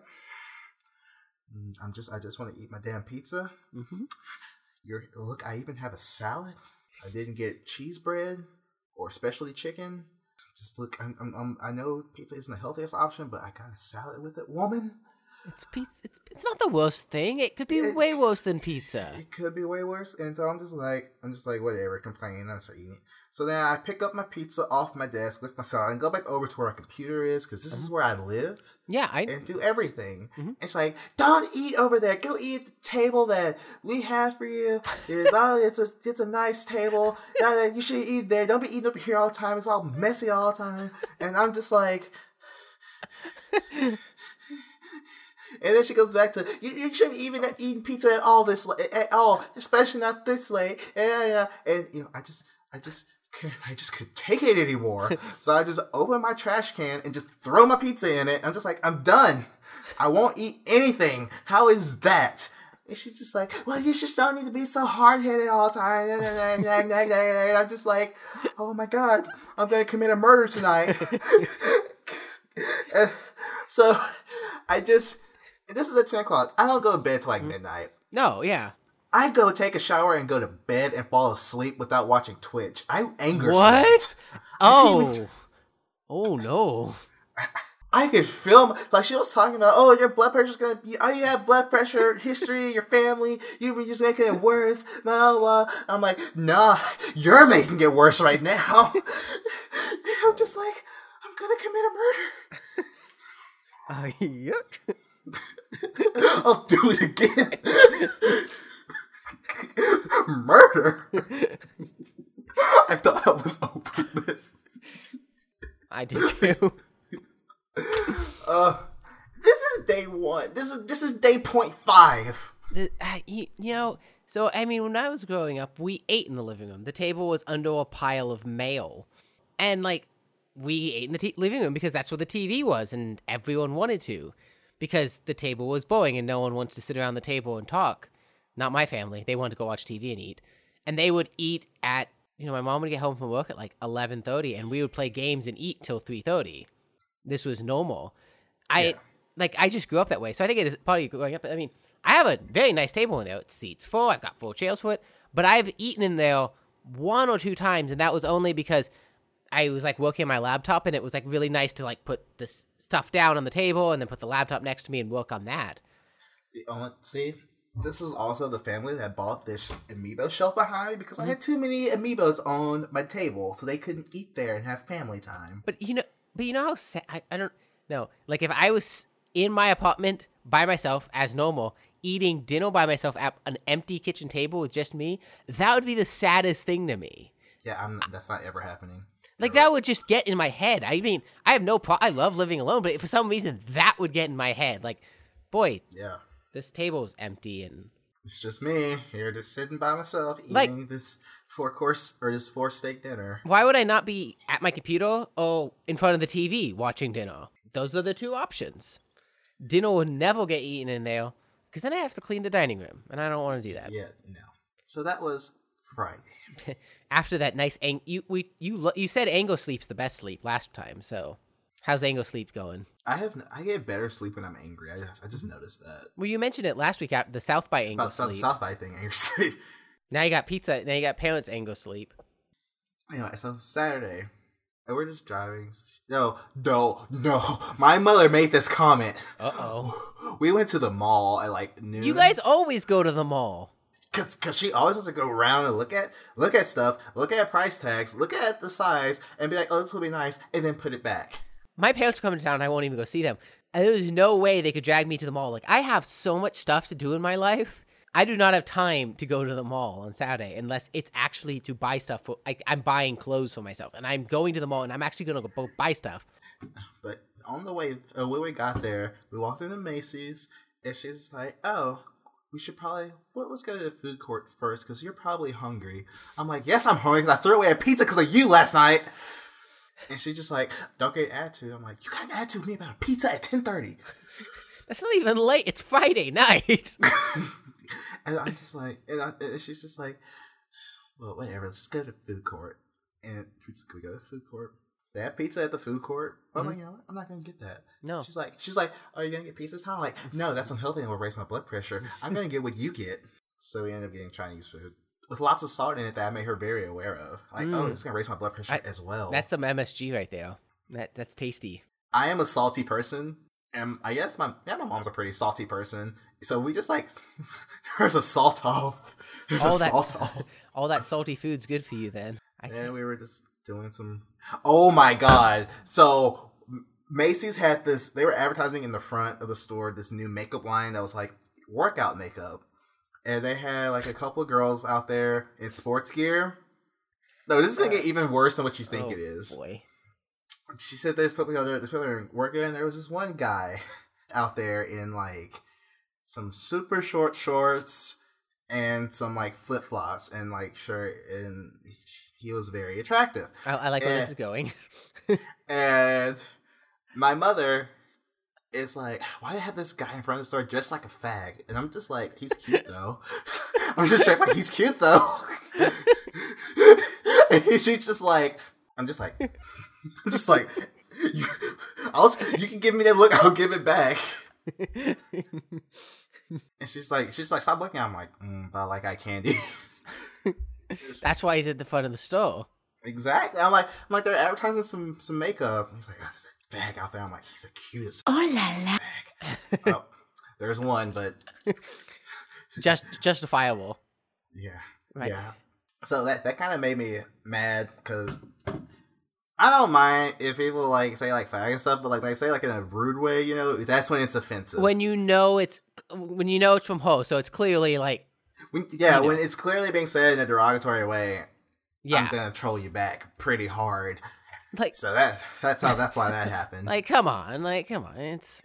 Mm, I'm just, I just want to eat my damn pizza. hmm You're look. I even have a salad. I didn't get cheese bread or specialty chicken. Just look. I'm, I'm, I'm, I know pizza isn't the healthiest option, but I got a salad with it, woman. It's pizza. It's it's not the worst thing. It could be It- way worse than pizza. It could be way worse. And so I'm just like, I'm just like, whatever, complaining. I start eating it. So then I pick up my pizza off my desk lift my salad and go back over to where my computer is because this is where I live Yeah, I. and do everything. Mhm. And she's like, don't eat over there. Go eat the table that we have for you. It's, oh, it's a it's a nice table. You should eat there. Don't be eating up here all the time. It's all messy all the time. And I'm just like. And then she goes back to you. You shouldn't even have eaten pizza at all this la- at all, especially not this late. Yeah, yeah. And you know, I just, I just, couldn't- I just couldn't take it anymore. so I just open my trash can and just throw my pizza in it. I'm just like, I'm done. I won't eat anything. How is that? And she's just like, well, you just don't need to be so hard headed all the time. And I'm just like, oh my god, I'm gonna commit a murder tonight. Uh, so I just this is at 10 o'clock. I don't go to bed till like midnight. No, yeah. I go take a shower and go to bed and fall asleep without watching Twitch. I anger What? sweat. Can't even- Oh. Oh no. I could feel like she was talking about. Oh, your blood pressure's gonna be. Oh, you have blood pressure history. Your family. You were just making it worse. Blah blah. I'm like, nah, you're making it worse right now. I'm just like, I'm gonna commit a murder. Uh, yuck. I'll do it again. Murder. I thought I was over this. I did too. Uh, this is day one. This is this is day point five. The- uh, you, you know, so I mean, when I was growing up, we ate in the living room. The table was under a pile of mail, and like we ate in the t- living room because that's where the TV was, and everyone wanted to, because the table was bowing and no one wants to sit around the table and talk. Not my family; they wanted to go watch TV and eat, and they would eat at. You know, my mom would get home from work at like eleven thirty, and we would play games and eat till three thirty. This was normal. I Yeah. like I just grew up that way, so I think it is part of growing up. I mean, I have a very nice table in there. It seats full. I've got four chairs for it, but I've eaten in there one or two times, and that was only because I was like working on my laptop, and it was like really nice to like put this stuff down on the table and then put the laptop next to me and work on that. See, this is also the family that bought this amiibo shelf behind me because I mm-hmm. had too many amiibos on my table, so they couldn't eat there and have family time. But you know, but you know how sad. I, I don't know. Like if I was in my apartment by myself as normal, eating dinner by myself at an empty kitchen table with just me, that would be the saddest thing to me. Yeah, I'm. That's not ever happening. Like that would just get in my head. I mean, I have no pro. I love living alone, but if for some reason that would get in my head, like, boy, Yeah, this table's empty, and it's just me here, just sitting by myself, eating Like- this four course or this four steak dinner. why would I not be at my computer or in front of the TV watching dinner? Those are the two options. Dinner will never get eaten in there because then I have to clean the dining room, and I don't want to do that. Yeah, no. So that was Friday. After that nice, ang- you we you you said Ango sleep's the best sleep last time, so how's Ango sleep going? I have. I get better sleep when I'm angry. I, I just noticed that. Well, you mentioned it last week at the South by Ango About, about the sleep. South by thing, angry sleep. Now you got pizza. Now you got parents Ango sleep. Anyway, so Saturday, and we're just driving. No, no, no. My mother made this comment. Uh oh. We went to the mall at like noon. You guys always go to the mall. Cause, cause she always wants to go around and look at look at stuff, look at price tags, look at the size, and be like, oh, this will be nice, and then put it back. My parents are coming to town. And I won't even go see them. And there's no way they could drag me to the mall. Like I have so much stuff to do in my life. I do not have time to go to the mall on Saturday unless it's actually to buy stuff. For, like I'm buying clothes for myself, and I'm going to the mall, and I'm actually going to go buy stuff. But on the way, uh, when we got there, we walked into Macy's, and she's like, "Oh, we should probably well, let's go to the food court first, because you're probably hungry." I'm like, "Yes, I'm hungry because I threw away a pizza because of you last night." And she's just like, "Don't get an attitude." I'm like, "You got an attitude with me about a pizza at 10:30." That's not even late. It's Friday night. and I'm just like, and, I, and she's just like, "Well, whatever. Let's just go to the food court." And we go to the food court. They have pizza at the food court. But I'm like, you know what? I'm not gonna get that. No. She's like, she's like, are you gonna get pizza? I'm like, no, that's unhealthy and will raise my blood pressure. I'm gonna get what you get. So we end up getting Chinese food with lots of salt in it that I made her very aware of. Like, oh, Mm. it's gonna raise my blood pressure I- as well. That's some MSG right there. That that's tasty. I am a salty person, and I guess my yeah, my mom's a pretty salty person. So we just like there's a salt off. There's All a that salt off. all that salty food's good for you. Then I And we were just doing some. Oh my god! So Macy's had this. They were advertising in the front of the store this new makeup line that was like workout makeup, and they had like a couple of girls out there in sports gear. No, this is gonna get uh, even worse than what you think Oh, it is. Boy. She said there's people there, there's people there working, and there was this one guy out there in like some super short shorts and some like flip flops and like shirt, and he was very attractive. I, I like where Eh. this is going. And my mother is like, why do they have this guy in front of the store dressed like a fag? And I'm just like, he's cute though. I'm just straight like, he's cute though. and she's just like, I'm just like, I'm just like, you, I'll, you can give me that look, I'll give it back. And she's like, she's like, stop looking. I'm like, mm, but I like eye candy. That's why he's at the front of the store. exactly. I'm like, I'm like, they're advertising some some makeup. He's like, oh, there's that fag out there. I'm like, he's the cutest. Oh la la. oh, there's one, but Just justifiable. yeah, Right. yeah. So that that kind of made me mad because I don't mind if people like say like fag and stuff, but like they say like in a rude way, you know, that's when it's offensive. When you know it's when you know it's from Ho, so it's clearly like When- yeah, you know. when it's clearly being said in a derogatory way, yeah. I'm gonna troll you back pretty hard. like So that that's how that's why that happened. like come on, like come on, it's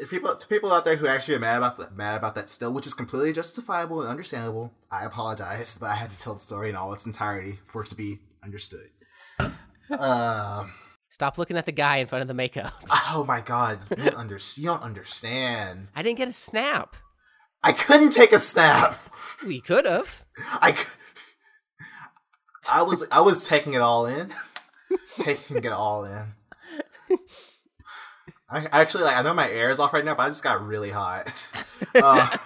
if people to people out there who actually are mad about that, mad about that still, which is completely justifiable and understandable, I apologize, but I had to tell the story in all its entirety for it to be understood. Uh, stop looking at the guy in front of the makeup. oh my god, you under, you don't understand. I didn't get a snap. I couldn't take a snap. We could have. I, I was I was taking it all in, taking it all in. I I actually like I know my air is off right now, but I just got really hot. Uh,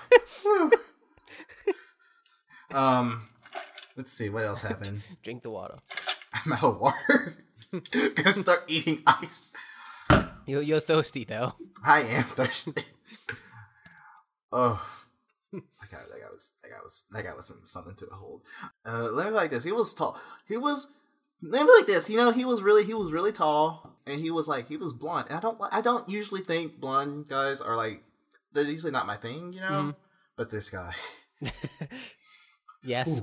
um, let's see what else happened. Drink the water. I'm out of water. Gonna start eating ice. You're, you're thirsty though. I am thirsty. oh, guy, that guy was, that guy was, that guy was some, something to behold. Uh, let me like this. He was tall. He was. Let me like this. You know, he was really, he was really tall, and he was like, he was blonde. And I don't, I don't usually think blonde guys are like, they're usually not my thing. You know, Mhm. but this guy. Yes.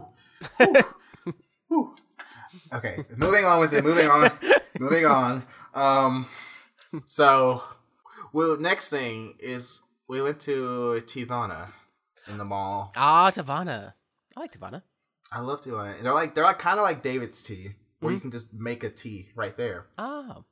Whew. Okay, moving on with it. Moving on. moving on. Um, so, well, next thing is we went to Teavana in the mall. Ah, Teavana. I like Teavana. I love Teavana. They're like they're like kind of like David's tea, where you can just make a tea right there. Oh,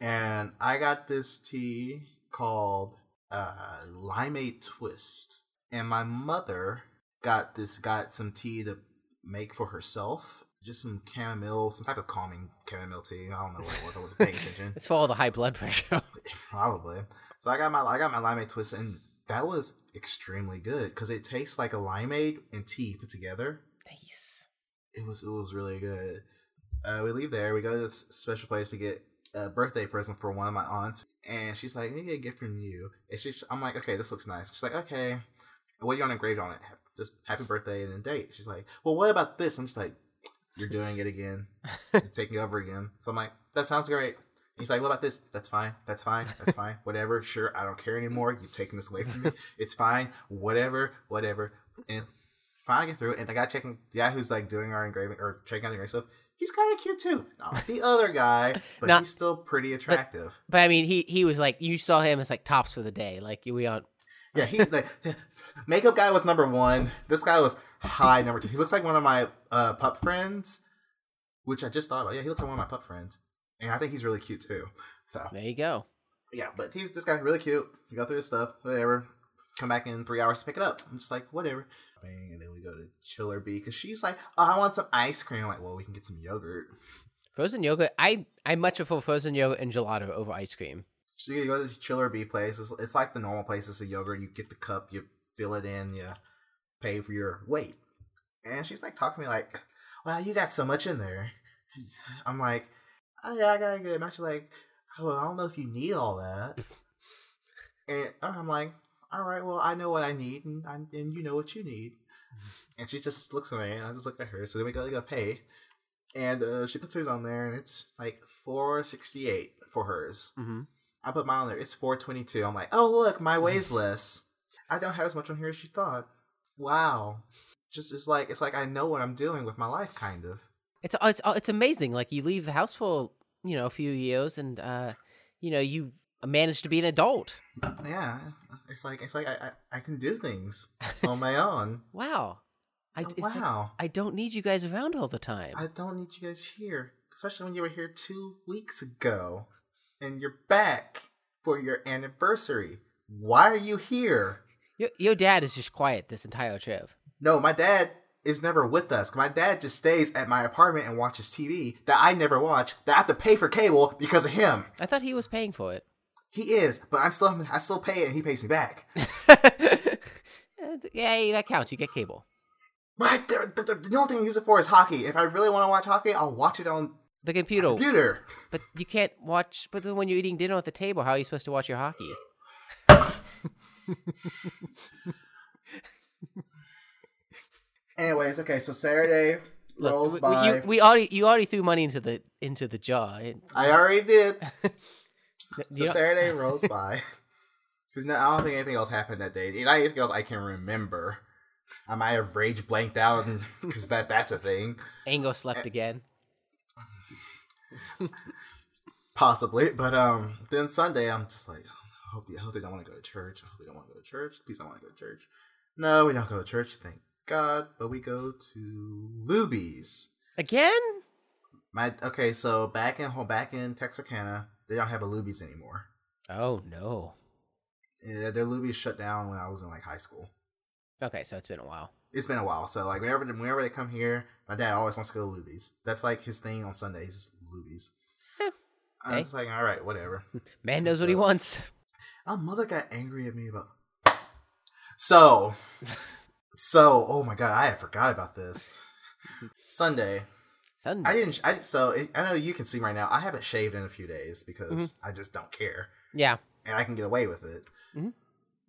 And I got this tea called uh, Limeade Twist, and my mother got this got some tea to make for herself. Just some chamomile, some type of calming chamomile tea. I don't know what it was. I wasn't paying attention. it's for all the high blood pressure. Probably. So I got my I got my limeade twist, and that was extremely good because it tastes like a limeade and tea put together. nice. It was it was really good. Uh, we leave there. We go to this special place to get a birthday present for one of my aunts, and she's like, "I need a gift from you." And she's, I'm like, "Okay, this looks nice." She's like, "Okay, what do you want engraved on it? Just happy birthday and a date." She's like, "Well, what about this?" I'm just like, "You're doing it again. You're taking over again." So I'm like, "That sounds great." He's like, "What about this? That's fine. That's fine. That's fine. Whatever. Sure. I don't care anymore. You've taken this away from me. It's fine. Whatever. Whatever." And finally get through it, and the guy checking, the guy who's like doing our engraving or checking out the engraving stuff, he's kind of cute too. Not like the other guy, but Not- he's still pretty attractive. But I mean, he he was like you saw him as like tops for the day. Like we on. yeah, he like makeup guy was number one. This guy was high number two. He looks like one of my uh, pup friends, which I just thought about. Yeah, he looks like one of my pup friends, and I think he's really cute too. So There you go. yeah, but he's this guy's really cute. We go through his stuff, whatever. Come back in three hours to pick it up. I'm just like, whatever. And then we go to Chiller B because she's like, oh, I want some ice cream. I'm like, well, we can get some yogurt. Frozen yogurt. I I much prefer frozen yogurt and gelato over ice cream. So you go to this Chiller B place. It's, it's like the normal place. It's a yogurt. You get the cup, you fill it in, you pay for your weight. And she's like talking to me like, "Wow, you got so much in there." I'm like, "Oh yeah, I gotta get it." And she's like, "Oh, I don't know if you need all that." And I'm like, "All right, well, I know what I need, and I, and you know what you need." And she just looks at me, and I just look at her. So then we go to go pay, and uh, she puts hers on there, and it's like four sixty eight for hers. Mm-hmm. I put mine on there. It's 422. I'm like, oh, look, my weighs less. I don't have as much on here as you thought. Wow. Just it's like it's like I know what I'm doing with my life, kind of. It's it's it's amazing. Like you leave the house for you know a few years, and uh, you know you manage to be an adult. Yeah, it's like it's like I I, I can do things on my own. Wow. I, Oh, it's like, wow. I don't need you guys around all the time. I don't need you guys here, especially when you were here two weeks ago, and you're back for your anniversary. Why are you here? Your, your dad is just quiet this entire trip. No, my dad is never with us. My dad just stays at my apartment and watches TV that I never watch. That I have to pay for cable because of him. I thought he was paying for it. He is, but I'm still I still pay it and he pays me back. yeah, that counts. You get cable. But the, the, the only thing I use it for is hockey. If I really want to watch hockey, I'll watch it on The computer. computer. But you can't watch. But then when you're eating dinner at the table, how are you supposed to watch your hockey? Anyways, okay, so Saturday Look, rolls we, by. you, we already you already threw money into the into the jar. I already did. So Saturday rolls by. Because no, I don't think anything else happened that day. Not anything else I can remember. I might have rage blanked out because that that's a thing, Ango Eh. slept again. possibly. But um, then Sunday I'm just like, I hope, I hope they don't want to go to church. I hope they don't want to go to church. Please don't want to go to church. No, we don't go to church. Thank God. But we go to Luby's. Again? My okay, so back in home, back in Texarkana, they don't have a Luby's anymore. Oh no. Yeah, their Luby's shut down when I was in like high school. Okay, so it's been a while. it's been a while. So like whenever whenever they come here, my dad always wants to go to Luby's. That's like his thing on Sundays, just Luby's. Huh. I'm Okay. just like, all right, whatever. Man knows what he wants. My mother got angry at me about. So, so oh my god, I had forgot about this. Sunday, Sunday. I didn't. I so it, I know you can see right now. I haven't shaved in a few days because Mm-hmm. I just don't care, yeah, and I can get away with it.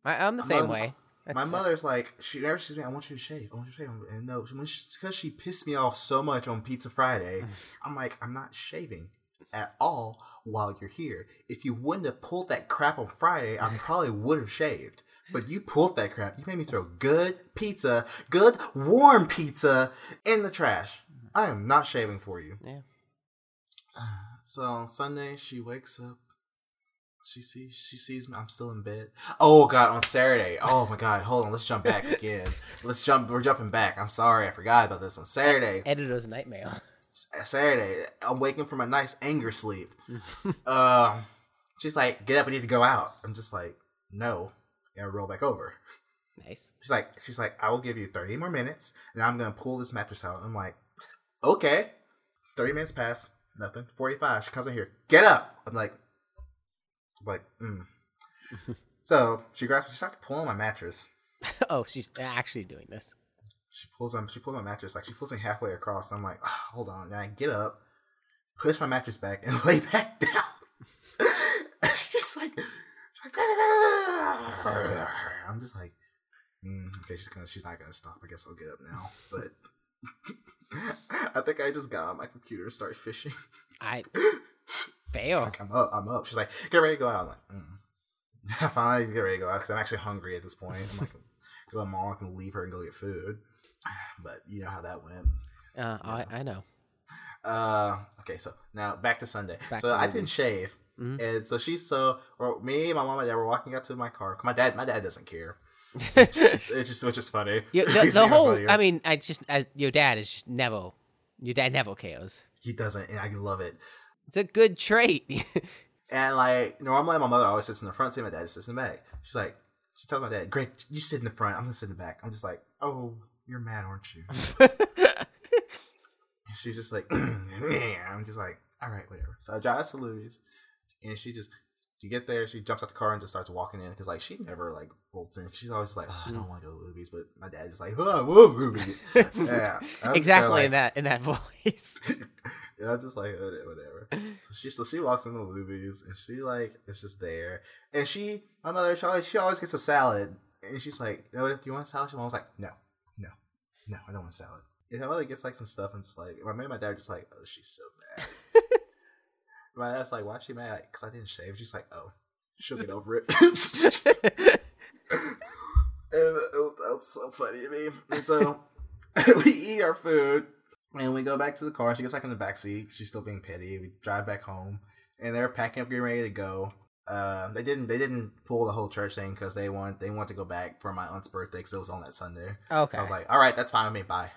I, I'm the My same way. My That's- mother's like, she never says, "Man, I want you to shave. I want you to shave." And no, when she, because she pissed me off so much on Pizza Friday, I'm like, I'm not shaving at all while you're here. If you wouldn't have pulled that crap on Friday, I probably would have shaved. But you pulled that crap. You made me throw good pizza, good warm pizza in the trash. I am not shaving for you. Yeah. So on Sunday, she wakes up. She sees she sees me. I'm still in bed. Oh God! On Saturday. Oh my God! Hold on. Let's jump back again. Let's jump. We're jumping back. I'm sorry. I forgot about this one. Saturday. Editor's nightmare. Saturday. I'm waking from a nice anger sleep. um, she's like, "Get up. We need to go out." I'm just like, "No," and roll back over. Nice. She's like, she's like, I will give you 30 more minutes, and I'm gonna pull this mattress out. I'm like, okay. 30 minutes pass, nothing. 45. She comes in here, get up. I'm like, I'm like, mm. so she grabs, she starts pulling my mattress. oh, she's actually doing this. She pulls my, she pulls my mattress like she pulls me halfway across. I'm like, "Ah, hold on. And I get up, push my mattress back, and lay back down. And she's like, she's like, I'm just like, mm, okay, she's gonna, she's not gonna stop. I guess I'll get up now. But I think I just got on my computer and started fishing. I fail. Like, I'm up, I'm up. She's like, get ready to go out. I'm like, mm. I finally get ready to go out because I'm actually hungry at this point. I'm like, go to the mall, I can leave her and go get food. But you know how that went. Uh, I, I know. Uh, okay, so now back to Sunday. Back so to I didn't shave, Mhm. and so she's so or me, my mom, and dad were walking out to my car. My dad, my dad doesn't care. It's, it's just which is funny. You- the, the whole. funnier. I mean, I just as your dad is just never. Your dad Neville cares. he doesn't, and I love it. It's a good trait. And like normally, my mother always sits in the front seat. My dad just sits in the back. She's like, she tells my dad, "Greg, you sit in the front. I'm gonna sit in the back." I'm just like, "Oh, you're mad, aren't you?" She's just like, I'm just like, all right, whatever. So I drive us to Luby's, and she just, she get there, she jumps out the car and just starts walking in because like she never like bolts in. She's always like, oh, I don't want to go to Luby's, but my dad's just like, oh, I love Luby's. yeah, I'm exactly like- in that in that voice. yeah, I'm just like "Uh, whatever. So she so she walks into movies and she like is just there, and she my mother she always she always gets a salad, and she's like, "No, do you want a salad?" She was like, "No, no, no, I don't want a salad." And my mother gets like some stuff, and just like my mom and my dad are just like, "Oh, she's so mad." My dad's like, "Why is she mad?" Because I didn't shave. She's like, "Oh, she'll get over it." and it was, that was so funny to me. And so we eat our food and we go back to the car. She gets back in the back seat. She's still being petty. We drive back home and they're packing up, getting ready to go. Uh, they didn't they didn't pull the whole church thing because they want they want to go back for my aunt's birthday because it was on that Sunday. okay. So I was like, all right, that's fine with me. Bye.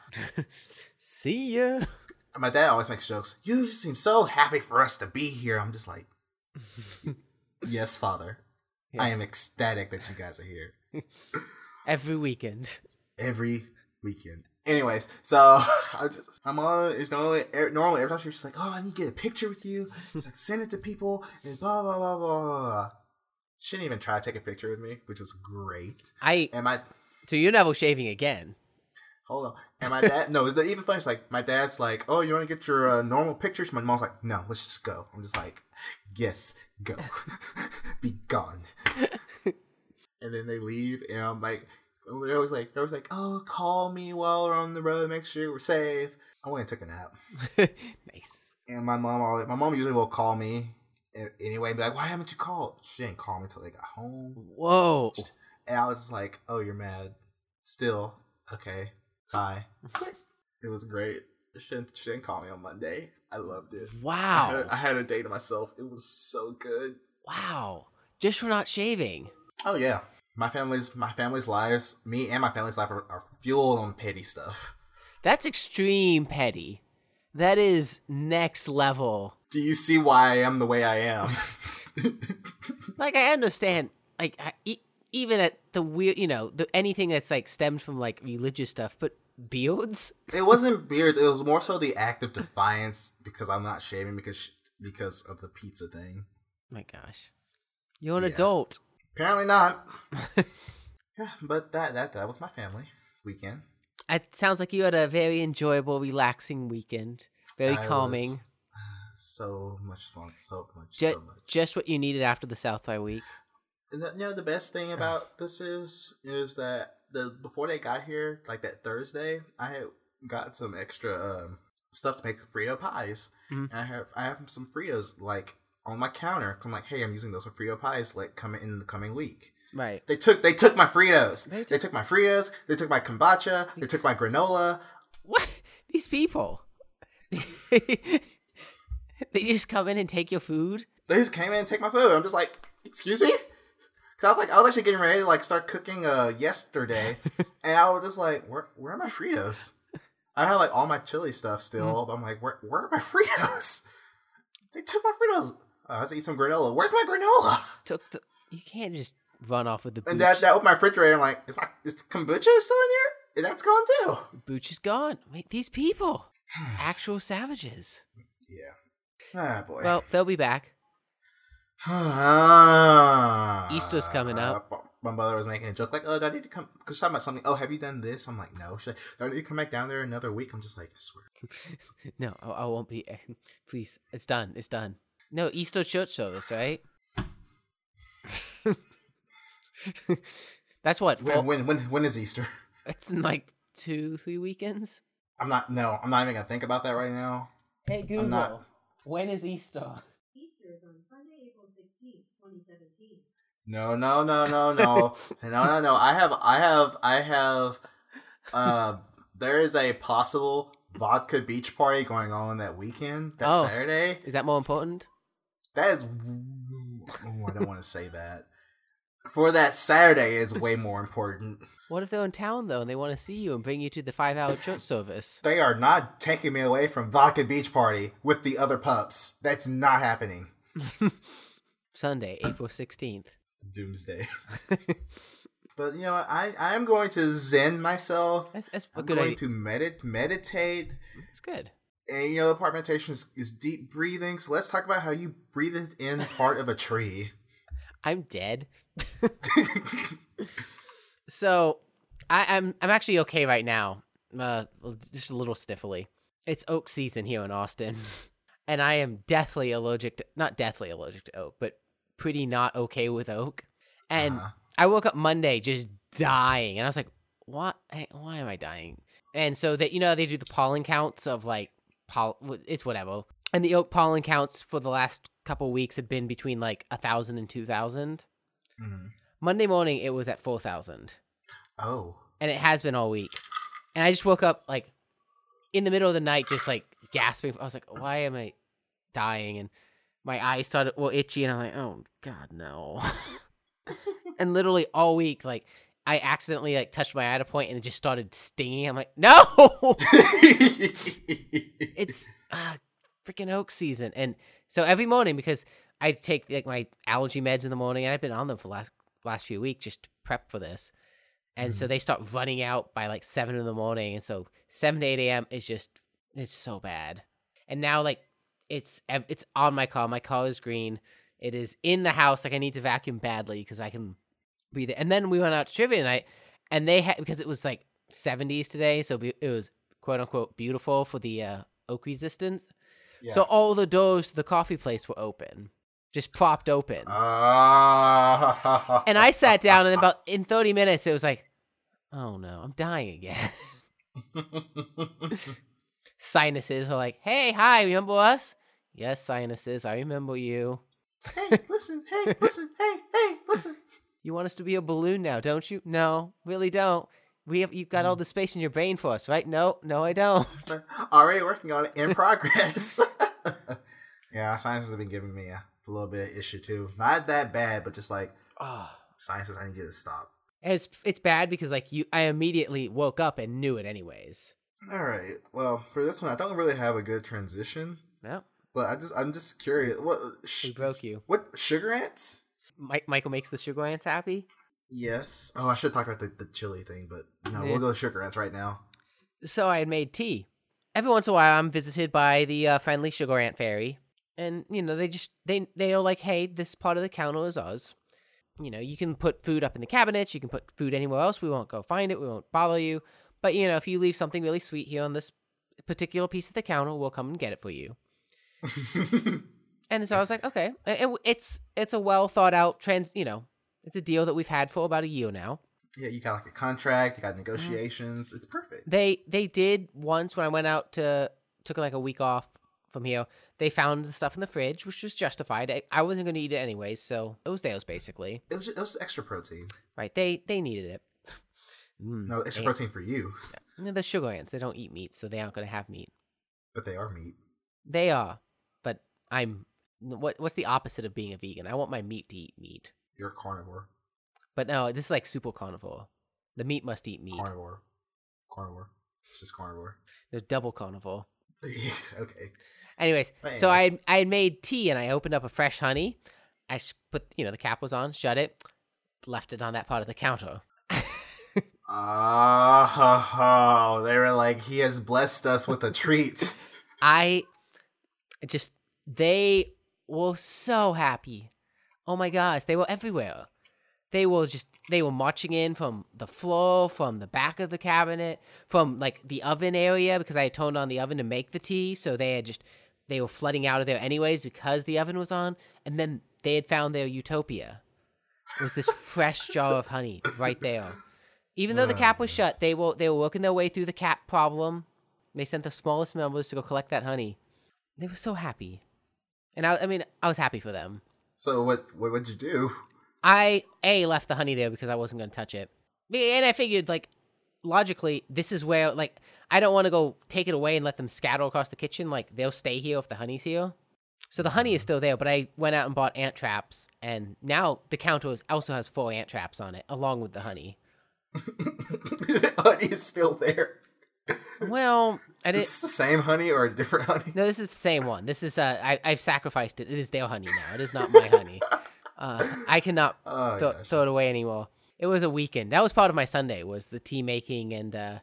See ya. My dad always makes jokes. You just seem so happy for us to be here. I'm just like, yes, father. Yeah. I am ecstatic that you guys are here. Every weekend. every weekend. Anyways, so I just I'm on. It's normally normally every time she's just like, oh, I need to get a picture with you. It's like send it to people and blah blah blah blah. blah. blah. She didn't even try to take a picture with me, which was great. I And my so you're never shaving again. hold on, and my dad no, the even funny is like my dad's like, oh, you want to get your uh, normal pictures? My mom's like, no, let's just go. I'm just like, yes, go, be gone. and then they leave, and I'm like, They're always like, they're always like, oh, call me while we're on the road. Make sure we're safe. I went and took a nap, nice. and my mom always, my mom usually will call me anyway, and be like, why haven't you called? She didn't call me until they got home, Whoa. and I was just like, oh, you're mad. Still, okay, bye. it was great. She didn't, she didn't call me on Monday. I loved it. I had, Wow. a, I had a day to myself. It was so good. Wow. Just for not shaving. Oh yeah, my family's my family's lives, me and my family's life are, are fueled on petty stuff. That's extreme petty. That is next level. Do you see why I am the way I am? Like I understand like I, even at the weird, you know, the anything that's like stemmed from like religious stuff, but beards? it wasn't beards. It was more so the act of defiance because I'm not shaving because because of the pizza thing. my gosh. You're an Yeah. adult. Apparently not. yeah, but that that that was my family weekend. It sounds like you had a very enjoyable, relaxing weekend. Very I calming. was- So much fun. So much. Ju- so much. Just what you needed after the South by week. And the, you know the best thing about this is is that the before they got here, like that Thursday, I had got some extra um, stuff to make Frito pies, Mhm. and I have I have some Fritos like on my counter. Cause I'm like, hey, I'm using those for Frito pies like coming in the coming week. Right. They took they took my Fritos. They They took- took, my Fritos. They took my kombucha. They took my granola. What? These people. they just come in and take your food? They just came in and take my food. I'm just like, excuse me. Cause I was like, I was actually getting ready to like start cooking uh yesterday, and I was just like, where where are my Fritos? I had like all my chili stuff still, but I'm like, where where are my Fritos? They took my Fritos. I have to eat some granola. Where's my granola? Took the you can't just run off with the booch. And that that opened my refrigerator. I'm like, is my is kombucha still in here? And that's gone too. booch is gone. Wait, these people. Actual savages. Yeah. Ah boy. Well, they'll be back. Easter's coming up. Uh, my mother was making a joke like, "Oh, do I need to come?" Because she's talking about something. Oh, have you done this? I'm like, "No." She's like, "Do I need to come back down there another week?" I'm just like, "I swear." No, I, I won't be. Please, it's done. It's done. No, Easter church service, right? That's what. When, when when when is Easter? it's in like two, three weekends. I'm not. No, I'm not even gonna think about that right now. Hey Google, I'm not- when is Easter? Easter is on Sunday, April 16th, 2017. No, no, no, no, no, no, no, no. I have, I have, I have. Uh, there is a possible vodka beach party going on that weekend. That Oh. Saturday. Is that more important? That is. Oh, I don't want to say that. For that Saturday is way more important. What if they're in town though and they want to see you and bring you to the five-hour church service? They are not taking me away from Vodka Beach Party with the other pups. That's not happening. Sunday, April sixteenth. Doomsday. but you know. I I am going to zen myself. That's, that's a I'm good going idea. to medit meditate. It's good. And you know, part meditation is, is deep breathing. So let's talk about how you breathe in part of a tree. I'm dead. So, I, I'm I'm actually okay right now. Uh, just a little stiffly. It's oak season here in Austin, and I am deathly allergic to not deathly allergic to oak, but pretty not okay with oak. And Uh-huh. I woke up Monday just dying, and I was like, "What? Why am I dying?" And so that you know they do the pollen counts of like poll. It's whatever. And the oak pollen counts for the last couple weeks had been between like a thousand and two thousand. Mhm. Monday morning it was at four thousand, Oh. and it has been all week. And I just woke up like in the middle of the night, just like gasping. I was like, "Why am I dying?" And my eyes started well itchy, and I'm like, "Oh God, no!" and literally all week, like I accidentally like touched my eye at a point, and it just started stinging. I'm like, "No!" it's uh, freaking oak season, and so every morning because I take like my allergy meds in the morning, and I've been on them for the last last few weeks just to prep for this, and so they start running out by like seven in the morning, and so seven to eight a.m. is just it's so bad, and now like it's it's on my call. My call is green. It is in the house. Like I need to vacuum badly because I can breathe it. And then we went out to trivia night, and they had because it was like 70s today, so be- it was quote unquote beautiful for the uh, oak resistance. So all the doors to the coffee place were open, just propped open. Ah. and I sat down, and about in 30 minutes, it was like, Oh no, I'm dying again. sinuses are like, hey, hi, remember us? Yes, sinuses, I remember you. hey, listen, hey, listen, hey, hey, listen. You want us to be a balloon now, don't you? No, really don't. We have you've got all mm. the space in your brain for us, right? No, no, I don't. Already working on it in progress. yeah, science has been giving me a little bit of issue too. Not that bad, but just like ah. Oh. sciences, I need you to stop. And it's it's bad because like you I immediately woke up and knew it anyways. All right. Well, for this one, I don't really have a good transition, No, but I just I'm just curious. What we sh- broke you. What sugar ants? Mike, Michael makes the sugar ants happy. Yes. Oh, I should talk about the, the chili thing, but no, Yeah. we'll go sugar ants right now. So I had made tea. Every once in a while, I'm visited by the uh, friendly sugar ant fairy, and you know they just they they are like, hey, this part of the counter is ours. You know, you can put food up in the cabinets. You can put food anywhere else. We won't go find it. We won't bother you. But you know, if you leave something really sweet here on this particular piece of the counter, we'll come and get it for you. And so I was like, okay, and it's it's a well thought out trans. You know, it's a deal that we've had for about a year now. yeah, you got like a contract, you got negotiations. It's perfect. They they did once when I went out to took like a week off from here. They found the stuff in the fridge, which was justified. I, I wasn't going to eat it anyways, so it was theirs basically. It was just, it was extra protein. Right? They they needed it. Mm, No, extra protein for you, The sugar ants, they don't eat meat, so they aren't going to have meat. but they are meat. They are, I'm what what's the opposite of being a vegan? I want my meat to eat meat, You're a carnivore. but no, this is like super carnivore. The meat must eat meat. Carnivore. Carnivore. This is carnivore. They're double carnivore. okay. Anyways, so I. I had made tea and I opened up a fresh honey. I put you know the cap was on, shut it, left it on that part of the counter. Oh, they were like, he has blessed us with a treat. I just they were so happy. Oh my gosh, they were everywhere. They were just they were marching in from the floor, from the back of the cabinet, from like the oven area because I had turned on the oven to make the tea, so they had just they were flooding out of there anyways because the oven was on, and then they had found their utopia. It was this fresh jar of honey right there. Even though the cap was shut, they were they were working their way through the cap problem. They sent the smallest members to go collect that honey. They were so happy, and I, I mean, I was happy for them. So what? What would you do? I a left the honey there because I wasn't going to touch it, and I figured like logically this is where like I don't want to go take it away and let them scatter across the kitchen. Like they'll stay here if the honey's here. So the honey is still there, but I went out and bought ant traps, and now the counter is, also has four ant traps on it along with the honey. The honey is still there. Well, Didn't. Is this the same honey or a different honey? No, this is the same one. This is uh, I, I've sacrificed it. It is their honey now. It is not my honey. Uh, I cannot Oh, throw, gosh, throw it away anymore. It was a weekend. That was part of my Sunday. Was the tea making and uh,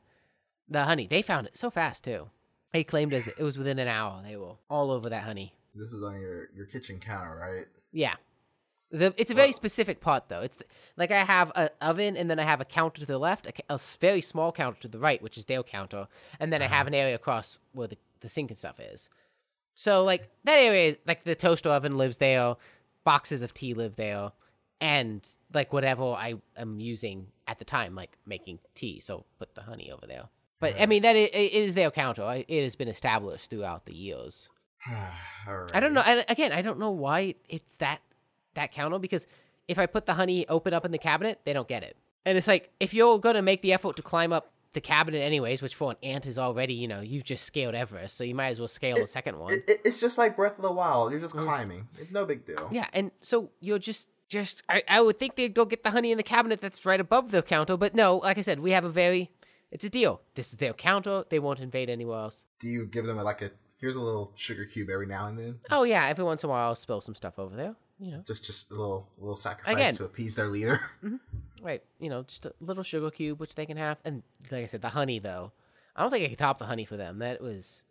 the honey. They found it so fast too. They claimed as it was within an hour. They were all over that honey. This is on your your kitchen counter, right? Yeah. The, it's a very Wow. specific pot though. It's like I have an oven and then I have a counter to the left, a, a very small counter to the right, which is their counter, and then I uh-huh. have an area across where the, the sink and stuff is. So like that area, is, like the toaster oven lives there, boxes of tea live there, and like whatever I am using at the time, like making tea. So put the honey over there. But I mean that it, it is their counter. It has been established throughout the years. I don't know. I, again, I don't know why it's that that counter because if I put the honey open up in the cabinet, they don't get it. And it's like if you're gonna make the effort to climb up the cabinet anyways, which for an ant is already, you know, you've just scaled Everest, so you might as well scale the second one. It, it- it's just like Breath of the Wild. You're just climbing. It's no big deal. Mm. yeah, and so you're just just I, I would think they'd go get the honey in the cabinet that's right above the counter, but no, like I said, we have a very it's a deal. This is their counter. They won't invade anywhere else. Do you give them like a here's a little sugar cube every now and then? Oh yeah, every once in a while I'll spill some stuff over there. You know. Just just a little a little sacrifice Again. to appease their leader. Mm-hmm. Right, you know, just a little sugar cube which they can have, and like I said, the honey though. I don't think I could top the honey for them. That was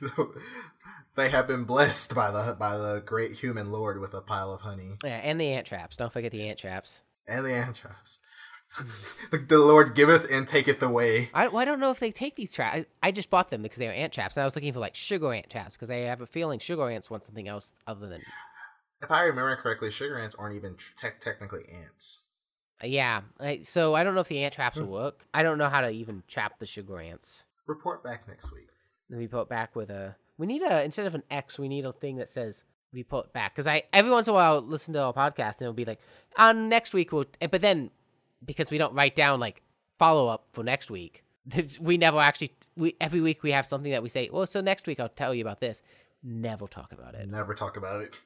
they have been blessed by the by the great human lord with a pile of honey yeah, and the ant traps. Don't forget the ant traps. and the ant traps. Mm. the, the Lord giveth and taketh away. I, well, I don't know if they take these traps. I, I just bought them because they were ant traps, and I was looking for like sugar ant traps because I have a feeling sugar ants want something else other than. If I remember correctly, sugar ants aren't even tech technically ants. Yeah. I, so I don't know if the ant traps will work. I don't know how to even trap the sugar ants. Report back next week. Then we put back with a. We need a instead of an X, we need a thing that says we put back. Because I every once in a while I'll listen to our podcast and it'll be like on next week we'll. eh, But then because we don't write down like follow up for next week, we never actually. We every week we have something that we say. Well, so next week I'll tell you about this. Never talk about it. Never talk about it.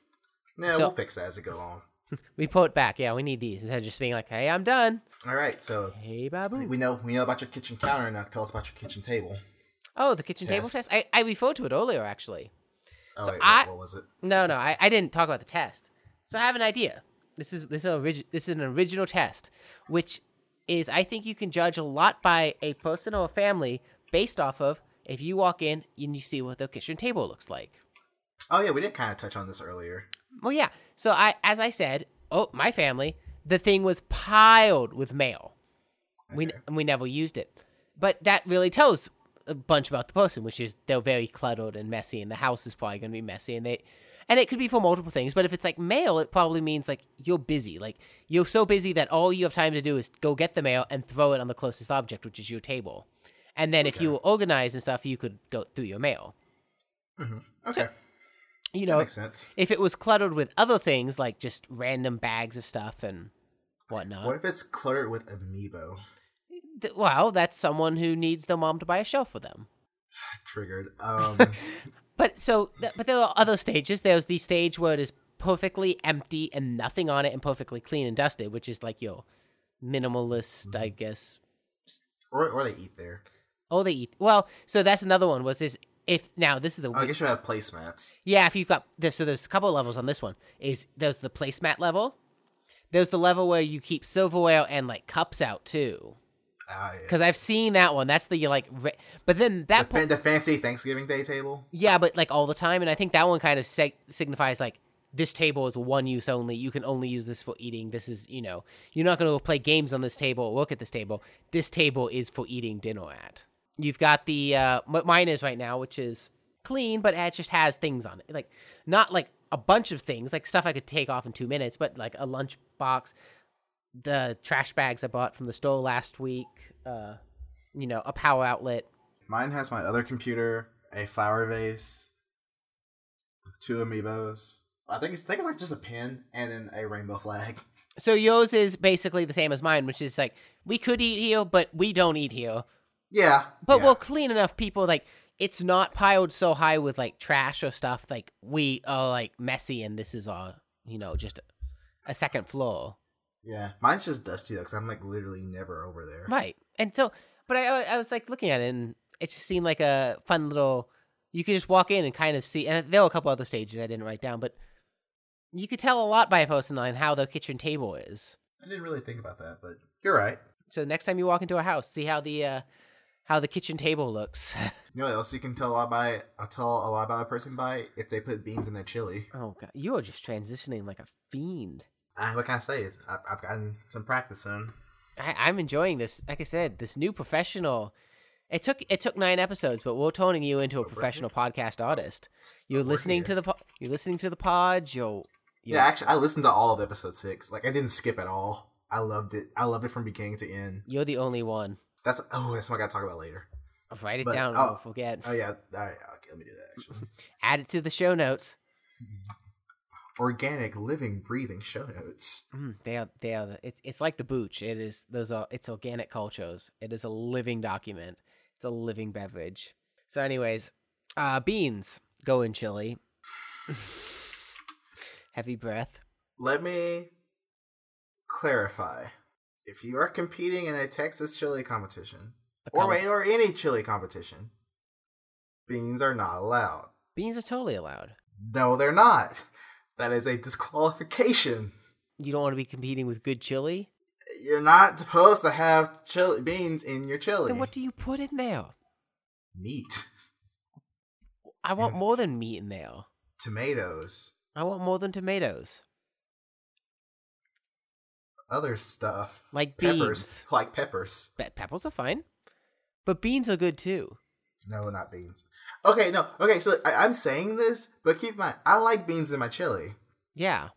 Yeah, So- we'll fix that as it go on. We put back. Yeah, we need these instead of just being like, "Hey, I'm done." All right, so Hey, babu. we know we know about your kitchen counter now. Tell us about your kitchen table. Oh, the kitchen table Test. test. I I referred to it earlier actually. Oh So wait, I- what, was it? No, no, I, I didn't talk about the test. So I have an idea. This is this is, origi- this is an original test, which is I think you can judge a lot by a person or a family based off of if you walk in and you see what their kitchen table looks like. Oh yeah, we did kind of touch on this earlier. Well, yeah. So I, as I said, oh, my family, the thing was piled with mail. We Okay. we never used it, but that really tells a bunch about the person, which is they're very cluttered and messy, and the house is probably going to be messy, and they, and it could be for multiple things. But if it's like mail, it probably means like you're busy, like you're so busy that all you have time to do is go get the mail and throw it on the closest object, which is your table. And then if you organize and stuff, you could go through your mail. Mm-hmm. Okay, You know, if it was cluttered with other things like just random bags of stuff and whatnot, What if it's cluttered with amiibo? th- well, that's someone who needs their mom to buy a shelf for them. Triggered. Um, But so, but there are other stages. There's the stage where it is perfectly empty and nothing on it and perfectly clean and dusted, which is like your minimalist, I guess. or or they eat there. Oh, they eat. Well, so that's another one. Was this if now this is the Oh, I guess you have placemats. Yeah, if you've got this, so there's a couple of levels on this one. Is there's the placemat level. There's the level where you keep silverware and like cups out too. Ah, yeah. Because I've seen that one. That's the like, re- but then the, that fa- point, the fancy Thanksgiving Day table. yeah, but like all the time, and I think that one kind of sig- signifies like this table is one use only. You can only use this for eating. This is you know you're not going to play games on this table or work at this table. This table is for eating dinner at. You've got the uh, what mine is right now, which is clean, but it just has things on it, like not like a bunch of things, like stuff I could take off in two minutes, but like a lunch box, the trash bags I bought from the store last week, uh, you know, a power outlet. Mine has my other computer, a flower vase, two amiibos. I think it's, I think it's like just a pin and then a rainbow flag. So yours is basically the same as mine, which is like we could eat here, but we don't eat here. Yeah, But yeah. we'll clean enough people. Like it's not piled so high with like trash or stuff. Like we are like messy, and this is all you know just a, a second floor, yeah. Mine's just dusty though, because I'm like literally never over there. right? And so, but I I was like looking at it, and it just seemed like a fun little. You could just walk in and kind of see, and there were a couple other stages I didn't write down, but you could tell a lot by a person on how their kitchen table is. I didn't really think about that, but you're right. So next time you walk into a house, see how the uh, how the kitchen table looks. You know what else you can tell a lot by? I'll tell a lot about a person by if they put beans in their chili. oh god, you are just transitioning like a fiend. Uh, what can I say? I've, I've gotten some practice in. I, I'm enjoying this. Like I said, this new professional. It took it took nine episodes, but we're turning you into a professional podcast artist. You're listening to the po- you're listening to the pod. You're, you're Yeah, actually, I listened to all of episode six. Like, I didn't skip at all. I loved it. I loved it from beginning to end. you're the only one. That's oh, that's what I gotta talk about later. I'll write it But down. I'll- Don't forget. Oh yeah, all right, okay, let me do that. Actually, Add it to the show notes. organic, living, breathing show notes. Mm, they are they are. The, it's it's like the booch. It is those are it's organic cultures. It is a living document. It's a living beverage. So, anyways, uh, beans go in chili. Heavy breath. Let me clarify: if you are competing in a Texas chili competition, or wait, or any chili competition, beans are not allowed. beans are totally allowed. No, they're not. That is a disqualification. You don't want to be competing with good chili. You're not supposed to have chili beans in your chili. Then what do you put in there? Meat, I want it. more than meat in there. tomatoes, I want more than tomatoes. Other stuff Like peppers, beans. like peppers. Pe- peppers are fine, but beans are good too. No, not beans. Okay, no. Okay, so I, I'm saying this, but keep in mind, I like beans in my chili. Yeah.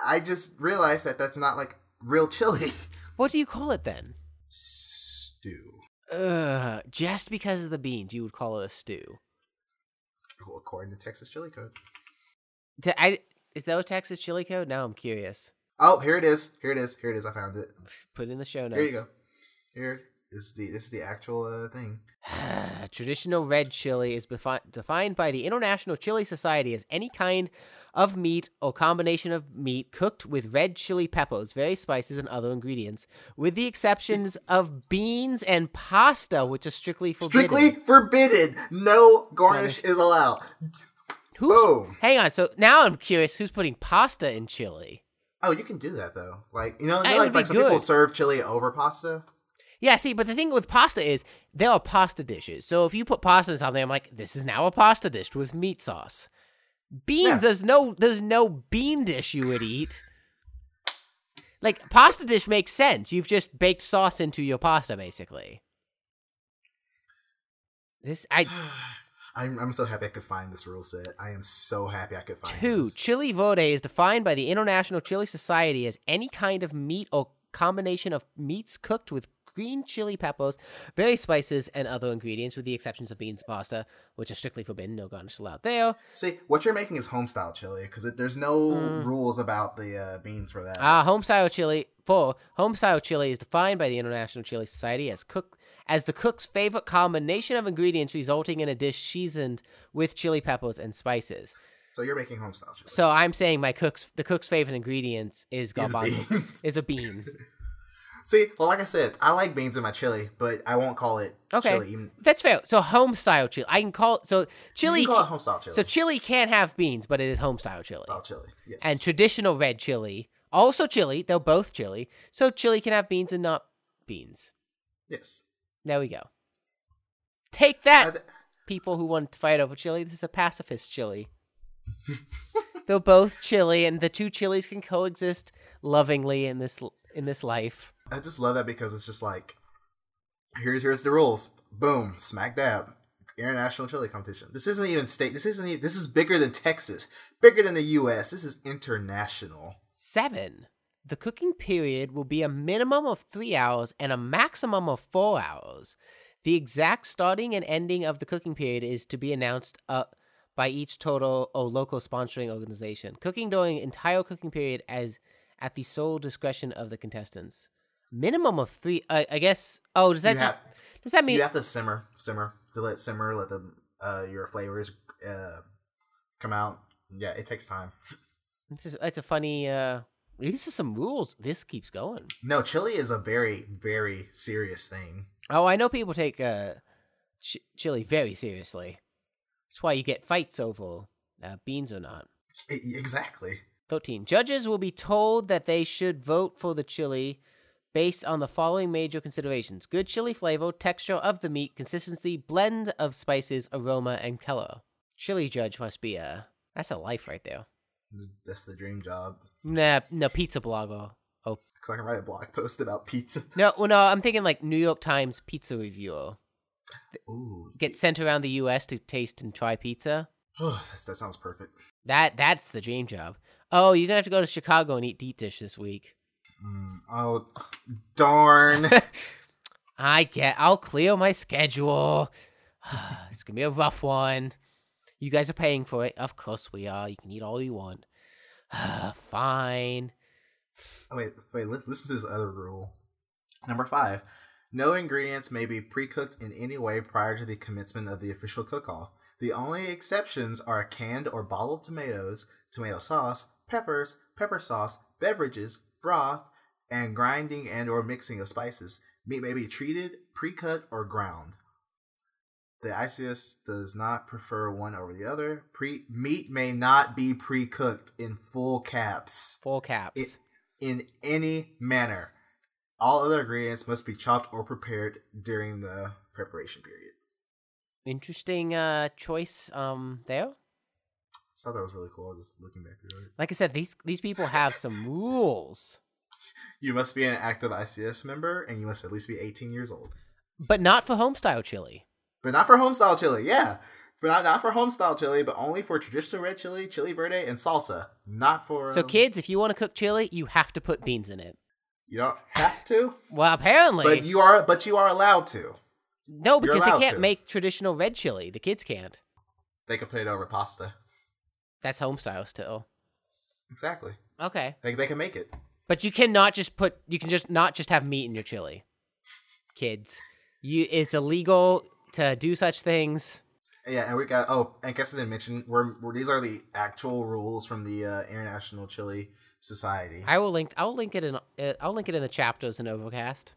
I just realized that that's not like real chili. What do you call it then? Stew. Ugh, just because of the beans, you would call it a stew. According to Texas Chili Code. Te- I, is that a Texas chili code? Now I'm curious. Oh, here it is. Here it is. Here it is. I found it. Put it in the show notes. Here you go. Here is the this is the actual uh, thing. Traditional red chili is befi- defined by the International Chili Society as any kind of meat or combination of meat cooked with red chili peppers, various spices, and other ingredients, with the exceptions of beans and pasta, which are strictly forbidden. Strictly forbidden. No garnish is allowed. Who's, Boom. Hang on. So now I'm curious who's putting pasta in chili? Oh, you can do that though. Like you know, you know, like, like some people serve chili over pasta. Yeah, see, but the thing with pasta is there are pasta dishes. So if you put pasta in something, I'm like, this is now a pasta dish with meat sauce. Beans, Yeah. there's no there's no bean dish you would eat. Like pasta dish makes sense. You've just baked sauce into your pasta, basically. This I I'm I'm so happy I could find this rule set. I am so happy I could find two this. chili verde is defined by the International Chili Society as any kind of meat or combination of meats cooked with green chili peppers, various spices, and other ingredients, with the exceptions of beans pasta, which are strictly forbidden. No garnish allowed there. See, what you're making is home style chili because there's no Mm. rules about the uh, beans for that. Ah, home style chili. Four home style chili is defined by the International Chili Society as cook as the cook's favorite combination of ingredients, resulting in a dish seasoned with chili peppers and spices. so you're making home style chili. So I'm saying my cook's the cook's favorite ingredients is beans. is a bean. See, well, like I said, I like beans in my chili, but I won't call it Okay. chili. Even, That's fair. So home style chili. I can call it, so chili. you can call it home style chili. so chili can't have beans, but it is home style chili. style chili. Yes. And traditional red chili, also chili. They're both chili. So chili can have beans and not beans. yes. There we go. Take that, th- people who want to fight over chili. This is a pacifist chili. They're both chili, and the two chilies can coexist lovingly in this in this life. I just love that because it's just like, here's here's the rules. Boom, smack dab. International chili competition. This isn't even state. This isn't even. This is bigger than Texas. Bigger than the U.S. This is international. Seven. The cooking period will be a minimum of three hours and a maximum of four hours. The exact starting and ending of the cooking period is to be announced uh, by each total or local sponsoring organization. Cooking during entire cooking period as at the sole discretion of the contestants. Minimum of three. Uh, I guess. Oh, does that just, have, does that mean? you have to simmer, simmer to let simmer, let the uh, your flavors uh, come out. Yeah, it takes time. It's, just, it's a funny. Uh, these are some rules. This keeps going. No, chili is a very very serious thing. Oh, I know people take uh, ch- chili very seriously. That's why you get fights over uh, beans or not. Exactly. 13. Judges will be told that they should vote for the chili based on the following major considerations good chili flavor, texture of the meat, consistency, blend of spices, aroma, and color. Chili judge must be a. That's a life right there. That's the dream job. Nah, no, pizza blogger. Oh, Cause I can write a blog post about pizza. no, well, no, I'm thinking like New York Times pizza reviewer. Ooh, Get sent around the U.S. to taste and try pizza. oh, that sounds perfect. That that's the dream job. Oh, you're gonna have to go to Chicago and eat deep dish this week. Mm, oh, darn. I get. I'll clear my schedule. it's gonna be a rough one. You guys are paying for it. Of course we are. You can eat all you want. Fine. Oh, wait, wait. Listen to this other rule. Number five: No ingredients may be pre-cooked in any way prior to the commencement of the official cook-off. The only exceptions are canned or bottled tomatoes, tomato sauce, peppers, pepper sauce, beverages, broth, and grinding and/or mixing of spices. Meat may be treated, pre-cut, or ground. The ICS does not prefer one over the other. Pre meat may not be pre-cooked in full caps Full caps. it, in any manner. All other ingredients must be chopped or prepared during the preparation period. Interesting uh choice um there. I thought that was really cool. I was just looking back through it. Like I said, these these people have some rules, You must be an active ICS member and you must at least be 18 years old. but not for homestyle chili. But not for homestyle chili, yeah. But not, not for homestyle chili, but only for traditional red chili, chili verde, and salsa. Not for. So um, kids, if you want to cook chili, you have to put beans in it. You don't have to, Well, apparently, but you are. But you are allowed to. no, because they can't to. make traditional red chili. The kids can't. They could put it over pasta. That's home style still. Exactly. Okay, They they can make it. but you cannot just put. You can just not just have meat in your chili. Kids, you it's illegal to do such things. Yeah, and we got. Oh, and guess I didn't mention. We're, we're these are the actual rules from the uh, International Chili Society. I will link. I will link it in. Uh, I'll link it in the chapters in Overcast.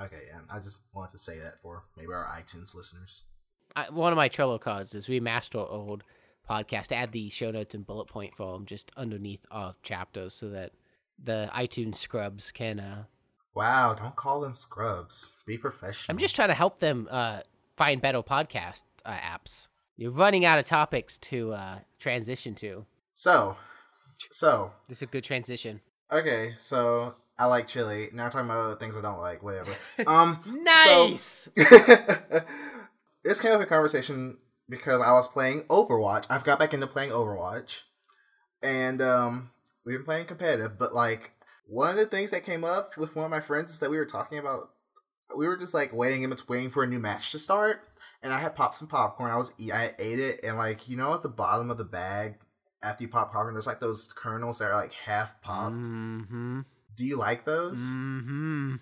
Okay, yeah. I just wanted to say that for maybe our iTunes listeners. I, one of my Trello cards is remaster old podcast. Add the show notes and bullet point form just underneath our chapters so that the iTunes scrubs can. Uh, Wow, don't call them scrubs. Be professional. I'm just trying to help them uh, find better podcast uh, apps. You're running out of topics to uh, transition to. so, so This is a good transition. okay. So I like chili. Now I'm talking about other things I don't like. Whatever. Um, Nice. this came up in conversation because I was playing Overwatch. I've got back into playing Overwatch, and um, we've been playing competitive. But like one of the things that came up with one of my friends is that we were talking about. We were just like waiting in between for a new match to start, and I had popped some popcorn. I was I ate it, and like you know, at the bottom of the bag, after you pop popcorn, there's like those kernels that are like half popped. Mm-hmm. Do you like those? Mm-hmm.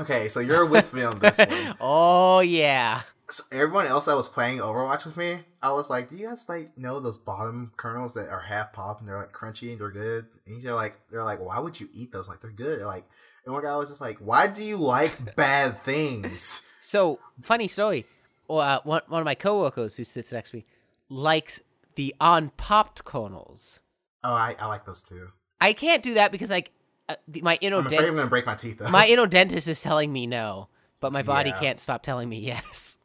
Okay, so you're with me on this one. oh yeah. so everyone else that was playing Overwatch with me, I was like, "Do you guys like know those bottom kernels that are half popped and they're like crunchy and they're good?" And they're like, "They're like, why would you eat those? Like they're good." They're like, and one guy was just like, "Why do you like bad things?" So funny story. Well, uh, one one of my coworkers who sits next to me likes the unpopped kernels. Oh, I, I like those too. I can't do that because like uh, the, my inner I'm afraid I'm gonna break my teeth though. my inner dentist is telling me no, but my body Yeah. can't stop telling me yes.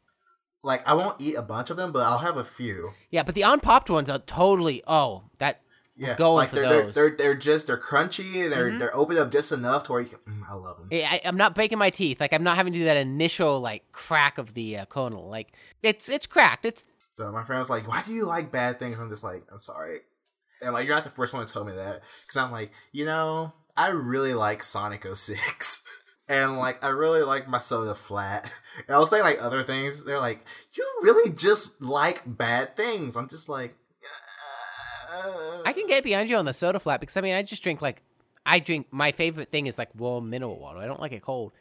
like I won't eat a bunch of them, but I'll have a few. Yeah, but the unpopped ones are totally oh that Yeah, Going like for they're, those. They're, they're they're just they're crunchy they're Mhm. they're opened up just enough to where you can. Mm, I love them. I, I'm not breaking my teeth. Like I'm not having to do that initial like crack of the uh, kernel. Like it's it's cracked. It's So my friend was like, "Why do you like bad things?" I'm just like, "I'm sorry," and like you're not the first one to tell me that because I'm like, you know, I really like Sonic 06. And like I really like my soda flat. And I'll say like other things. They're like, you really just like bad things. I'm just like, I can get behind you on the soda flat because I mean I just drink like I drink my favorite thing is like warm mineral water. I don't like it cold,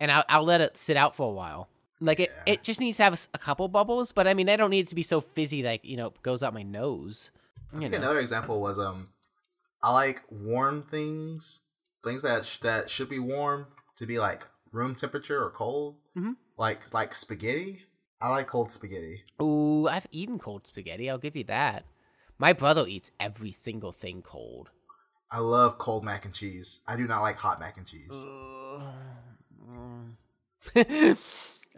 and I'll, I'll let it sit out for a while. Like it, Yeah. it just needs to have a couple bubbles, but I mean I don't need it to be so fizzy like you know goes out my nose. I think know. another example was um, I like warm things, things that sh- that should be warm to be like room temperature or cold, Mhm. like like spaghetti. I like cold spaghetti. Ooh, I've eaten cold spaghetti. I'll give you that. My brother eats every single thing cold. I love cold mac and cheese. I do not like hot mac and cheese. I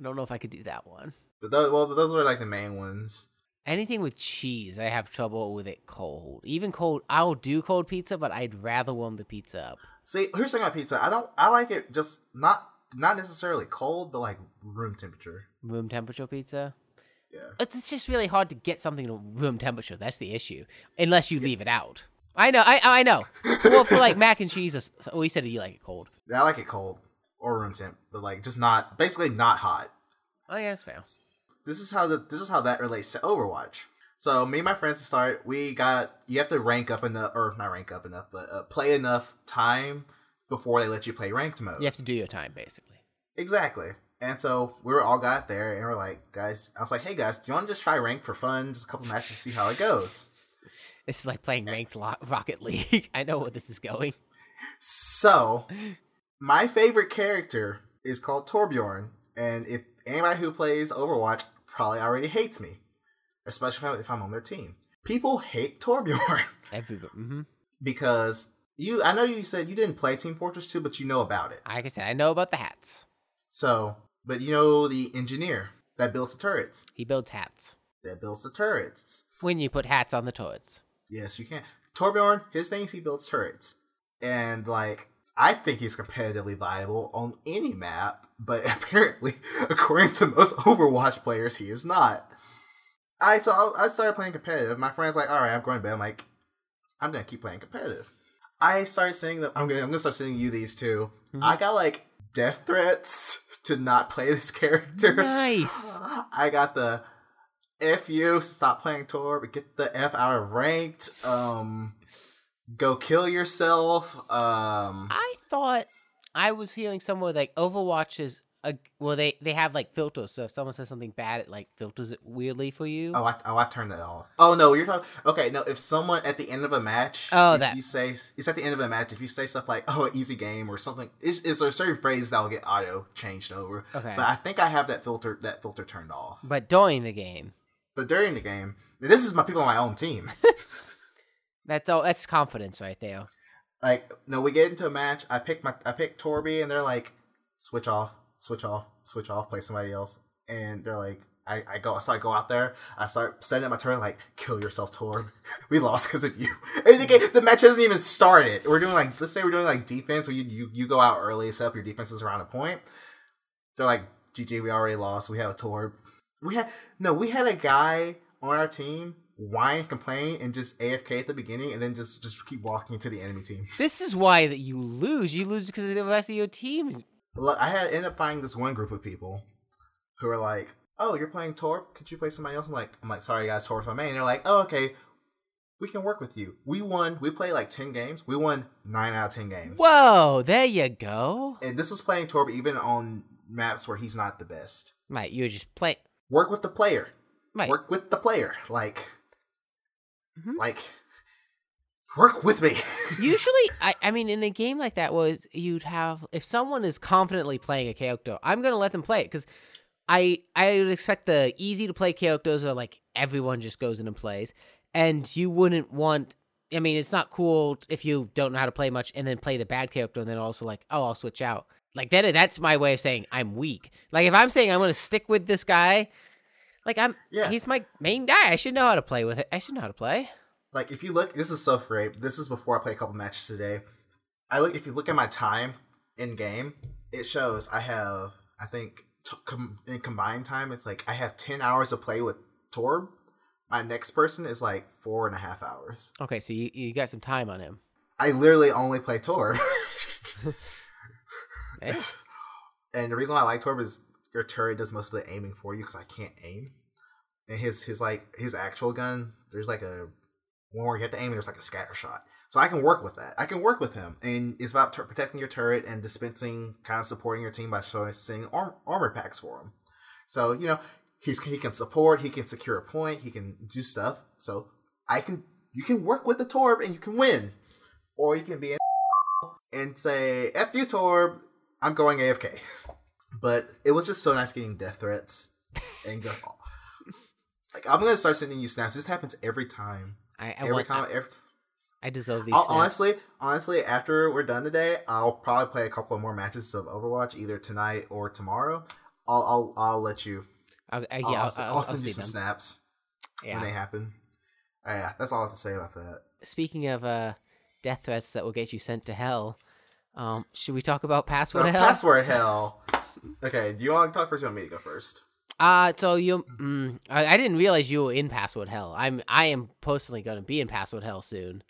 don't know if I could do that one. But those, well, those were like the main ones. Anything with cheese, I have trouble with it cold. Even cold, I'll do cold pizza, but I'd rather warm the pizza up. See, here's the thing about pizza. I don't. I like it just not not necessarily cold, but like room temperature. Room temperature pizza. Yeah. It's, it's just really hard to get something to room temperature. That's the issue, unless you leave it out. I know, I I know. well, for like mac and cheese, s- oh, you said you like it cold. Yeah, I like it cold or room temp, but like just not basically not hot. Oh yeah, that's fair. this is how the this is how that relates to Overwatch. So me and my friends to start, we got you have to rank up enough, or not rank up enough, but uh, play enough time before they let you play ranked mode. You have to do your time, basically. Exactly. And so we were all got there, and we're like, guys. I was like, hey guys, do you want to just try rank for fun, just a couple matches, see how it goes? This is like playing ranked Lo- Rocket League. I know where this is going. So, my favorite character is called Torbjorn, and if anybody who plays Overwatch probably already hates me, especially if I'm, if I'm on their team. People hate Torbjorn. Everybody. hmm because you I know you said you didn't play Team Fortress 2, but you know about it. Like I said, I know about the hats. So, but you know the engineer that builds the turrets. He builds hats. That builds the turrets. When you put hats on the turrets. Yes, you can. Torbjorn, his thing is he builds turrets. And like I think he's competitively viable on any map, but apparently, according to most Overwatch players, he is not. I so I started playing competitive. My friend's like, "All right, I'm going to bed." I'm like, "I'm gonna keep playing competitive." I started sending them. I'm gonna I'm gonna start sending you these two. Mm-hmm. I got like death threats to not play this character. Nice. I got the F you, stop playing Torb, get the F out of ranked, um go kill yourself. Um I thought I was hearing somewhere like Overwatch is a well they they have like filters so if someone says something bad it like filters it weirdly for you. Oh, I, oh, I turned that off. Oh no, you're talking. Okay, no. If someone at the end of a match, Oh, if that- you say it's at the end of a match. If you say stuff like "oh, easy game" or something, is is there a certain phrase that will get auto changed over? Okay. But I think I have that filter that filter turned off. But during the game, But during the game, this is my people on my own team. that's all. That's confidence right there. like, no, we get into a match. I pick my I pick Torby, and they're like, switch off, switch off, switch off, play somebody else. And they're like, I, I go, so I go out there, I start setting my turn, like, kill yourself, Torb. we lost because of you. And the, game, the match hasn't even started. We're doing like, let's say we're doing like defense, where you you, you go out early, set up your defenses around a point. They're like, GG, we already lost. We have a Torb. We had no, we had a guy on our team whine, complain, and just AFK at the beginning, and then just just keep walking into the enemy team. This is why that you lose. You lose because the rest of your team. I had ended up finding this one group of people who were like, "Oh, you're playing Torb? Could you play somebody else?" I'm like, "I'm like, sorry guys, Torb's my main." And they're like, "Oh, okay, we can work with you." We won. We played like ten games. We won nine out of ten games. Whoa, there you go. And this was playing Torb even on maps where he's not the best. Right, you're just play. Work with the player. Right. Work with the player. Like, Mhm. like, work with me. Usually, I, I mean, in a game like that, was you'd have if someone is confidently playing a character, I'm gonna let them play it because I I would expect the easy to play characters are like everyone just goes in and plays, and you wouldn't want. I mean, it's not cool if you don't know how to play much and then play the bad character and then also like, oh, I'll switch out. Like that, that's my way of saying I'm weak. Like if I'm saying I'm gonna stick with this guy, like I'm, Yeah. he's my main guy. I should know how to play with it. I should know how to play. Like if you look this is so great. This is before i play a couple matches today. I look if you look at my time in game it shows i have i think t- com- in combined time it's like i have 10 hours to play with torb. My next person is like four and a half hours. Okay, so you, you got some time on him. i literally only play torb. Eh? and the reason why i like torb is your turret does most of the aiming for you because i can't aim. And his his like his actual gun there's like a where you have to aim there's like a scatter shot so i can work with that. I can work with him and it's about protecting your turret and dispensing kind of supporting your team by showing arm, armor packs for him. So you know he's he can support he can secure a point he can do stuff. So i can you can work with the torb and you can win. Or you can be an and say f you torb i'm going afk but it was just so nice getting death threats and go like i'm gonna start sending you snaps. This happens every time I, I every want, time I, every, I deserve these. Honestly honestly after we're done today i'll probably play a couple of more matches of overwatch either tonight or tomorrow i'll i'll, I'll let you I'll, I'll, yeah, I'll, I'll, I'll I'll, send you some them. snaps when they happen Oh, yeah that's all i have to say about that Speaking of uh, death threats that will get you sent to hell, um, should we talk about password Uh, hell? password hell okay do you want to talk first or you want me to go first Uh, so you, mm, I, I didn't realize you were in password hell. I'm, I am personally going to be in password hell soon.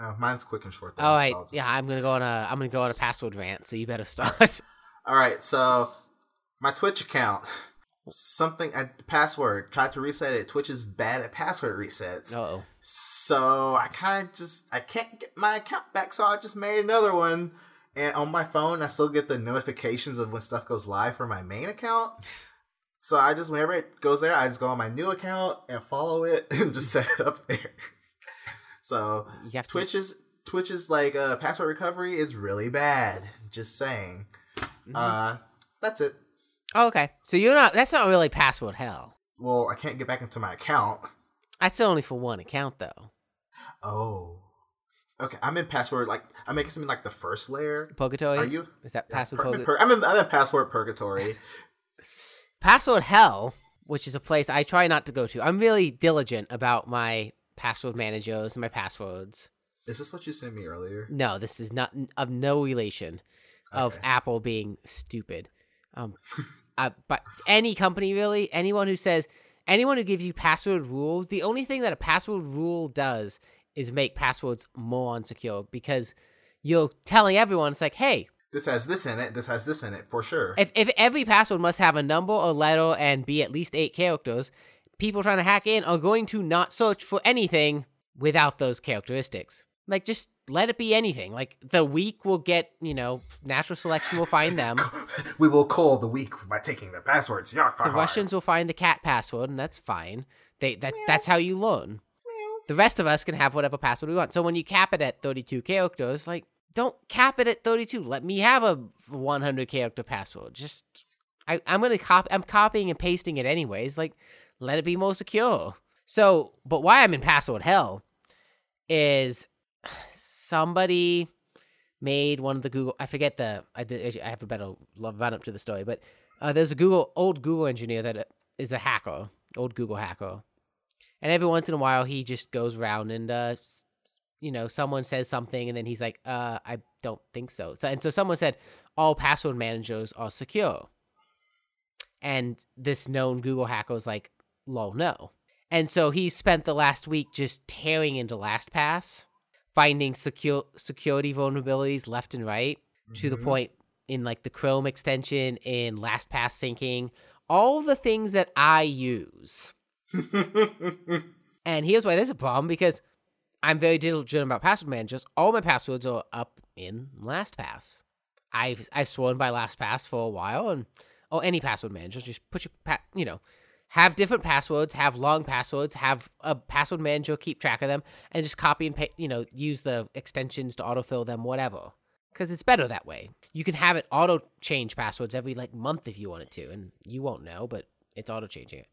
oh, mine's quick and short though, All right, so just- yeah, I'm gonna go on a, I'm gonna go on a password rant. So you better start. All right, so my Twitch account, something I password tried to reset it. Twitch is bad at password resets, oh, so I kind of just I can't get my account back, so I just made another one. And on my phone, I still get the notifications of when stuff goes live for my main account. So I just whenever it goes there, I just go on my new account and follow it and just set it up there. So you have to. Twitch's Twitch's like uh, password recovery is really bad. Just saying. Uh, that's it. Oh, okay, so you're not. That's not really password hell. Well, I can't get back into my account. That's only for one account though. Oh. Okay, I'm in password like I'm making something like the first layer. Purgatory. Are you? Is that Yeah, password pur- purgatory? pur- I'm in I'm in password purgatory. Password Hell, which is a place I try not to go to. I'm really diligent about my password managers and my passwords. is this what you sent me earlier? No, this is not of no relation of Okay. Apple being stupid. Um, uh, but any company really, anyone who says, anyone who gives you password rules, the only thing that a password rule does is make passwords more unsecure because you're telling everyone it's like, hey, This has this in it. This has this in it for sure. If if every password must have a number, a letter, and be at least eight characters, people trying to hack in are going to not search for anything without those characteristics. Like just let it be anything. Like the weak will get, you know, natural selection will find them. we will call the weak by taking their passwords. Yeah, The Russians will find the cat password, and that's fine. They that that's how you learn. The rest of us can have whatever password we want. So when you cap it at 32 characters, like don't cap it at 32. Let me have a 100 character password. Just I I'm gonna copy. I'm copying and pasting it anyways. Like let it be more secure. So, but why I'm in password hell is somebody made one of the Google. I forget the. I, I have a better run up to the story, but uh, there's a Google old Google engineer that is a hacker, old Google hacker, and every once in a while he just goes around and uh, you know someone says something and then he's like, uh, I don't think so. so. And so someone said all password managers are secure, and this known Google hacker was like, lol, no. And so he spent the last week just tearing into LastPass, finding secure security vulnerabilities left and right to the Mhm. point in like the Chrome extension, in LastPass syncing, all the things that I use. And here's why there's a problem because I'm very diligent about password managers. All my passwords are up in LastPass. I've I've sworn by LastPass for a while, and or any password manager just put your pa- you know have different passwords, have long passwords, have a password manager keep track of them, and just copy and paste. You know, use the extensions to autofill them, whatever. Because it's better that way. You can have it auto change passwords every like month if you wanted to, and you won't know, but it's auto changing it.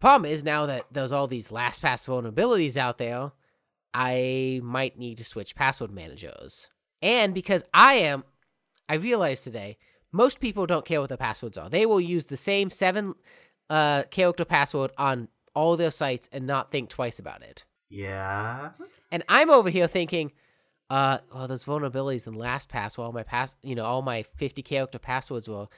Problem is now that there's all these LastPass vulnerabilities out there, I might need to switch password managers. And because I am, I realized today, most people don't care what their passwords are. They will use the same seven uh, character password on all their sites and not think twice about it. yeah. And I'm over here thinking, uh, well, there's vulnerabilities in LastPass. Well, my pass, you know, all my 50 character passwords will.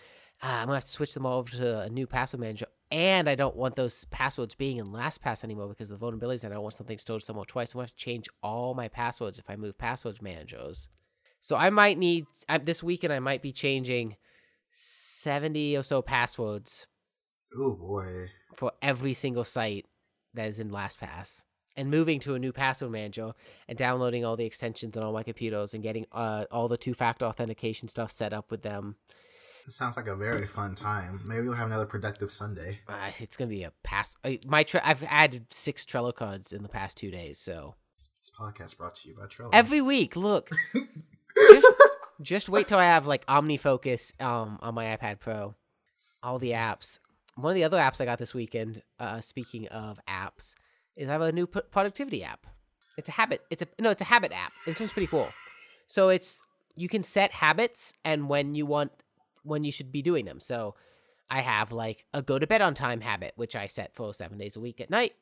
Uh, I'm gonna have to switch them all over to a new password manager, and I don't want those passwords being in LastPass anymore because of the vulnerabilities, and I don't want something stored somewhere twice. I'm gonna to change all my passwords if I move passwords managers. So I might need I, this weekend. I might be changing 70 or so passwords Oh boy. for every single site that is in LastPass and moving to a new password manager and downloading all the extensions on all my computers and getting uh, all the two-factor authentication stuff set up with them. This sounds like a very fun time. Maybe we'll have another productive Sunday. Uh, it's gonna be a pass. uh, My tre- I've added six Trello cards in the past two days, so This, this podcast brought to you by Trello. every week, look, just, just wait till I have like OmniFocus um on my iPad Pro, all the apps. One of the other apps I got this weekend. Uh, speaking of apps, is I have a new p- productivity app. It's a habit. It's a no. It's a habit app. This one's pretty cool. So it's you can set habits and when you want when you should be doing them. So I have like a go to bed on time habit, which I set for seven days a week at night.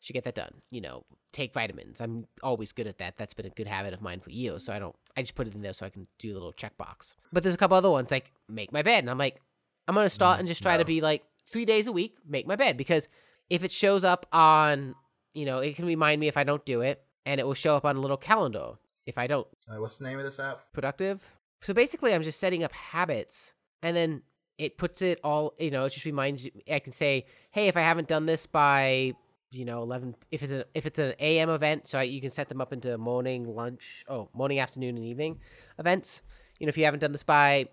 Should get that done. You know, take vitamins. I'm always good at that. That's been a good habit of mine for years. So I don't. I just put it in there so I can do a little checkbox. But there's a couple other ones like make my bed, and I'm like, I'm gonna start and just try to be like three days a week, make my bed because if it shows up on, you know, it can remind me if I don't do it, and it will show up on a little calendar if I don't Uh, what's the name of this app? productive. So basically, I'm just setting up habits, and then it puts it all. You know, it just reminds you. I can say, hey, if I haven't done this by, you know, eleven. If it's a if it's an AM event, so I, you can set them up into morning, lunch, oh, morning, afternoon, and evening events. You know, if you haven't done this by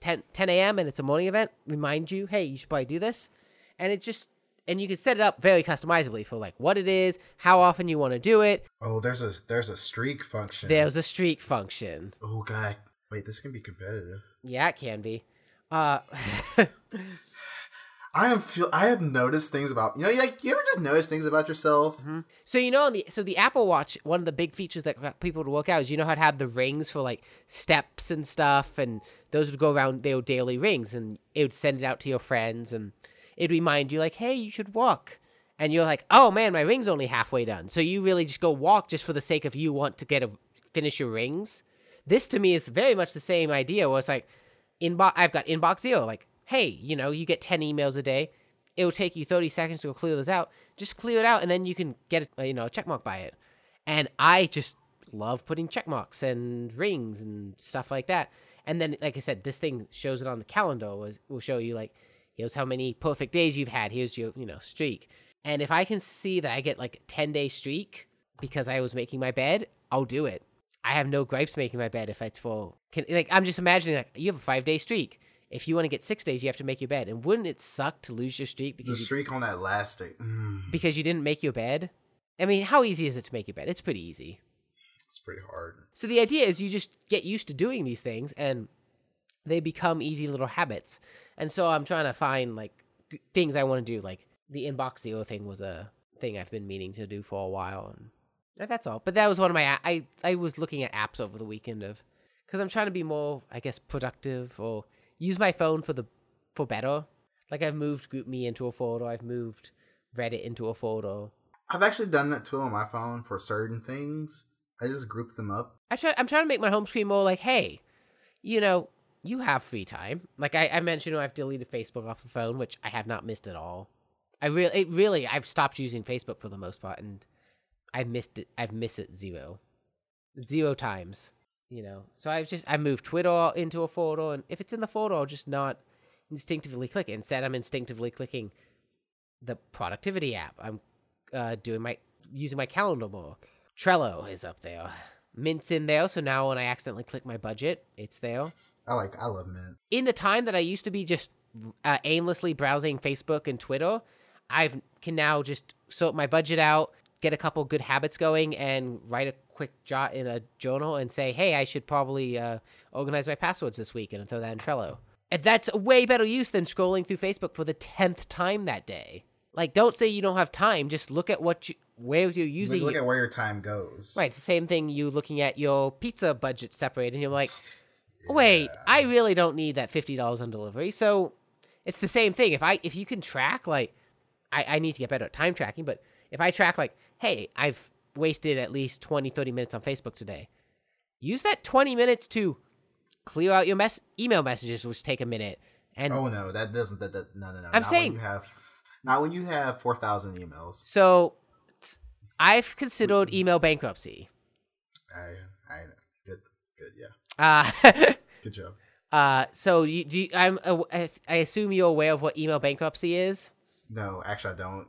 10, 10 a.m. and it's a morning event, remind you, hey, you should probably do this, and it just and you can set it up very customizably for like what it is, how often you want to do it. Oh, there's a there's a streak function. There's a streak function. Oh god. Wait, this can be competitive. Yeah, it can be. Uh, I have feel I have noticed things about you know like you ever just notice things about yourself. so you know, on the so the Apple Watch, one of the big features that got people to work out is you know how to have the rings for like steps and stuff, and those would go around. They were daily rings, and it would send it out to your friends, and it'd remind you like, hey, you should walk. And you're like, oh man, my ring's only halfway done. So you really just go walk just for the sake of you want to get a finish your rings. This to me is very much the same idea. Where it's like, inbox. I've got inbox zero. Like, hey, you know, you get ten emails a day. It will take you thirty seconds to clear those out. Just clear it out, and then you can get a, you know a check mark by it. And I just love putting check marks and rings and stuff like that. And then, like I said, this thing shows it on the calendar. Was will show you like, here's how many perfect days you've had. Here's your you know streak. And if I can see that I get like a ten day streak because I was making my bed, I'll do it. I have no gripes making my bed if it's full. Can, like I'm just imagining like you have a five day streak. If you want to get six days, you have to make your bed. And wouldn't it suck to lose your streak The because you, streak on that last day. Mm, because you didn't make your bed? I mean, how easy is it to make your bed? It's pretty easy. it's pretty hard. So the idea is you just get used to doing these things and they become easy little habits. And so I'm trying to find like things I want to do. Like the inbox zero thing was a thing I've been meaning to do for a while, and that's all. But that was one of my I I was looking at apps over the weekend of because I'm trying to be more I guess productive or use my phone for the for better. Like I've moved GroupMe into a folder. I've moved Reddit into a folder. I've actually done that too on my phone for certain things. I just group them up. I try, I'm trying to make my home screen more like, hey, you know, you have free time. Like I, I mentioned, I've deleted Facebook off the phone, which I have not missed at all. I really, it really, I've stopped using Facebook for the most part, and I missed it. I've missed it zero, zero times. You know, so I've just I moved Twitter into a folder, and if it's in the folder, I'll just not instinctively click it. Instead, I'm instinctively clicking the productivity app. I'm uh, doing my using my calendar more. Trello is up there. Mint's in there, so now when I accidentally click my budget, it's there. I like. I love Mint. In the time that I used to be just uh, aimlessly browsing Facebook and Twitter, I can now just sort my budget out, get a couple good habits going, and write a quick jot in a journal and say, "Hey, I should probably uh, organize my passwords this week," and throw that in Trello. And that's a way better use than scrolling through Facebook for the tenth time that day. Like, don't say you don't have time. Just look at what you where you're using. Look at where your time goes. Right, it's the same thing you looking at your pizza budget separate and you're like, wait, I really don't need that fifty dollars on delivery. So it's the same thing. If I if you can track like I, I need to get better at time tracking, but if I track like, hey, I've wasted at least 20, 30 minutes on Facebook today, use that 20 minutes to clear out your mess email messages, which take a minute. And Oh no, that doesn't. That, that no no no. I'm not saying- when you have not when you have four thousand emails. so I've considered email bankruptcy. I I good good yeah Uh good job. Uh, so you, do you, I'm uh, I I assume you're aware of what email bankruptcy is. No, actually I don't.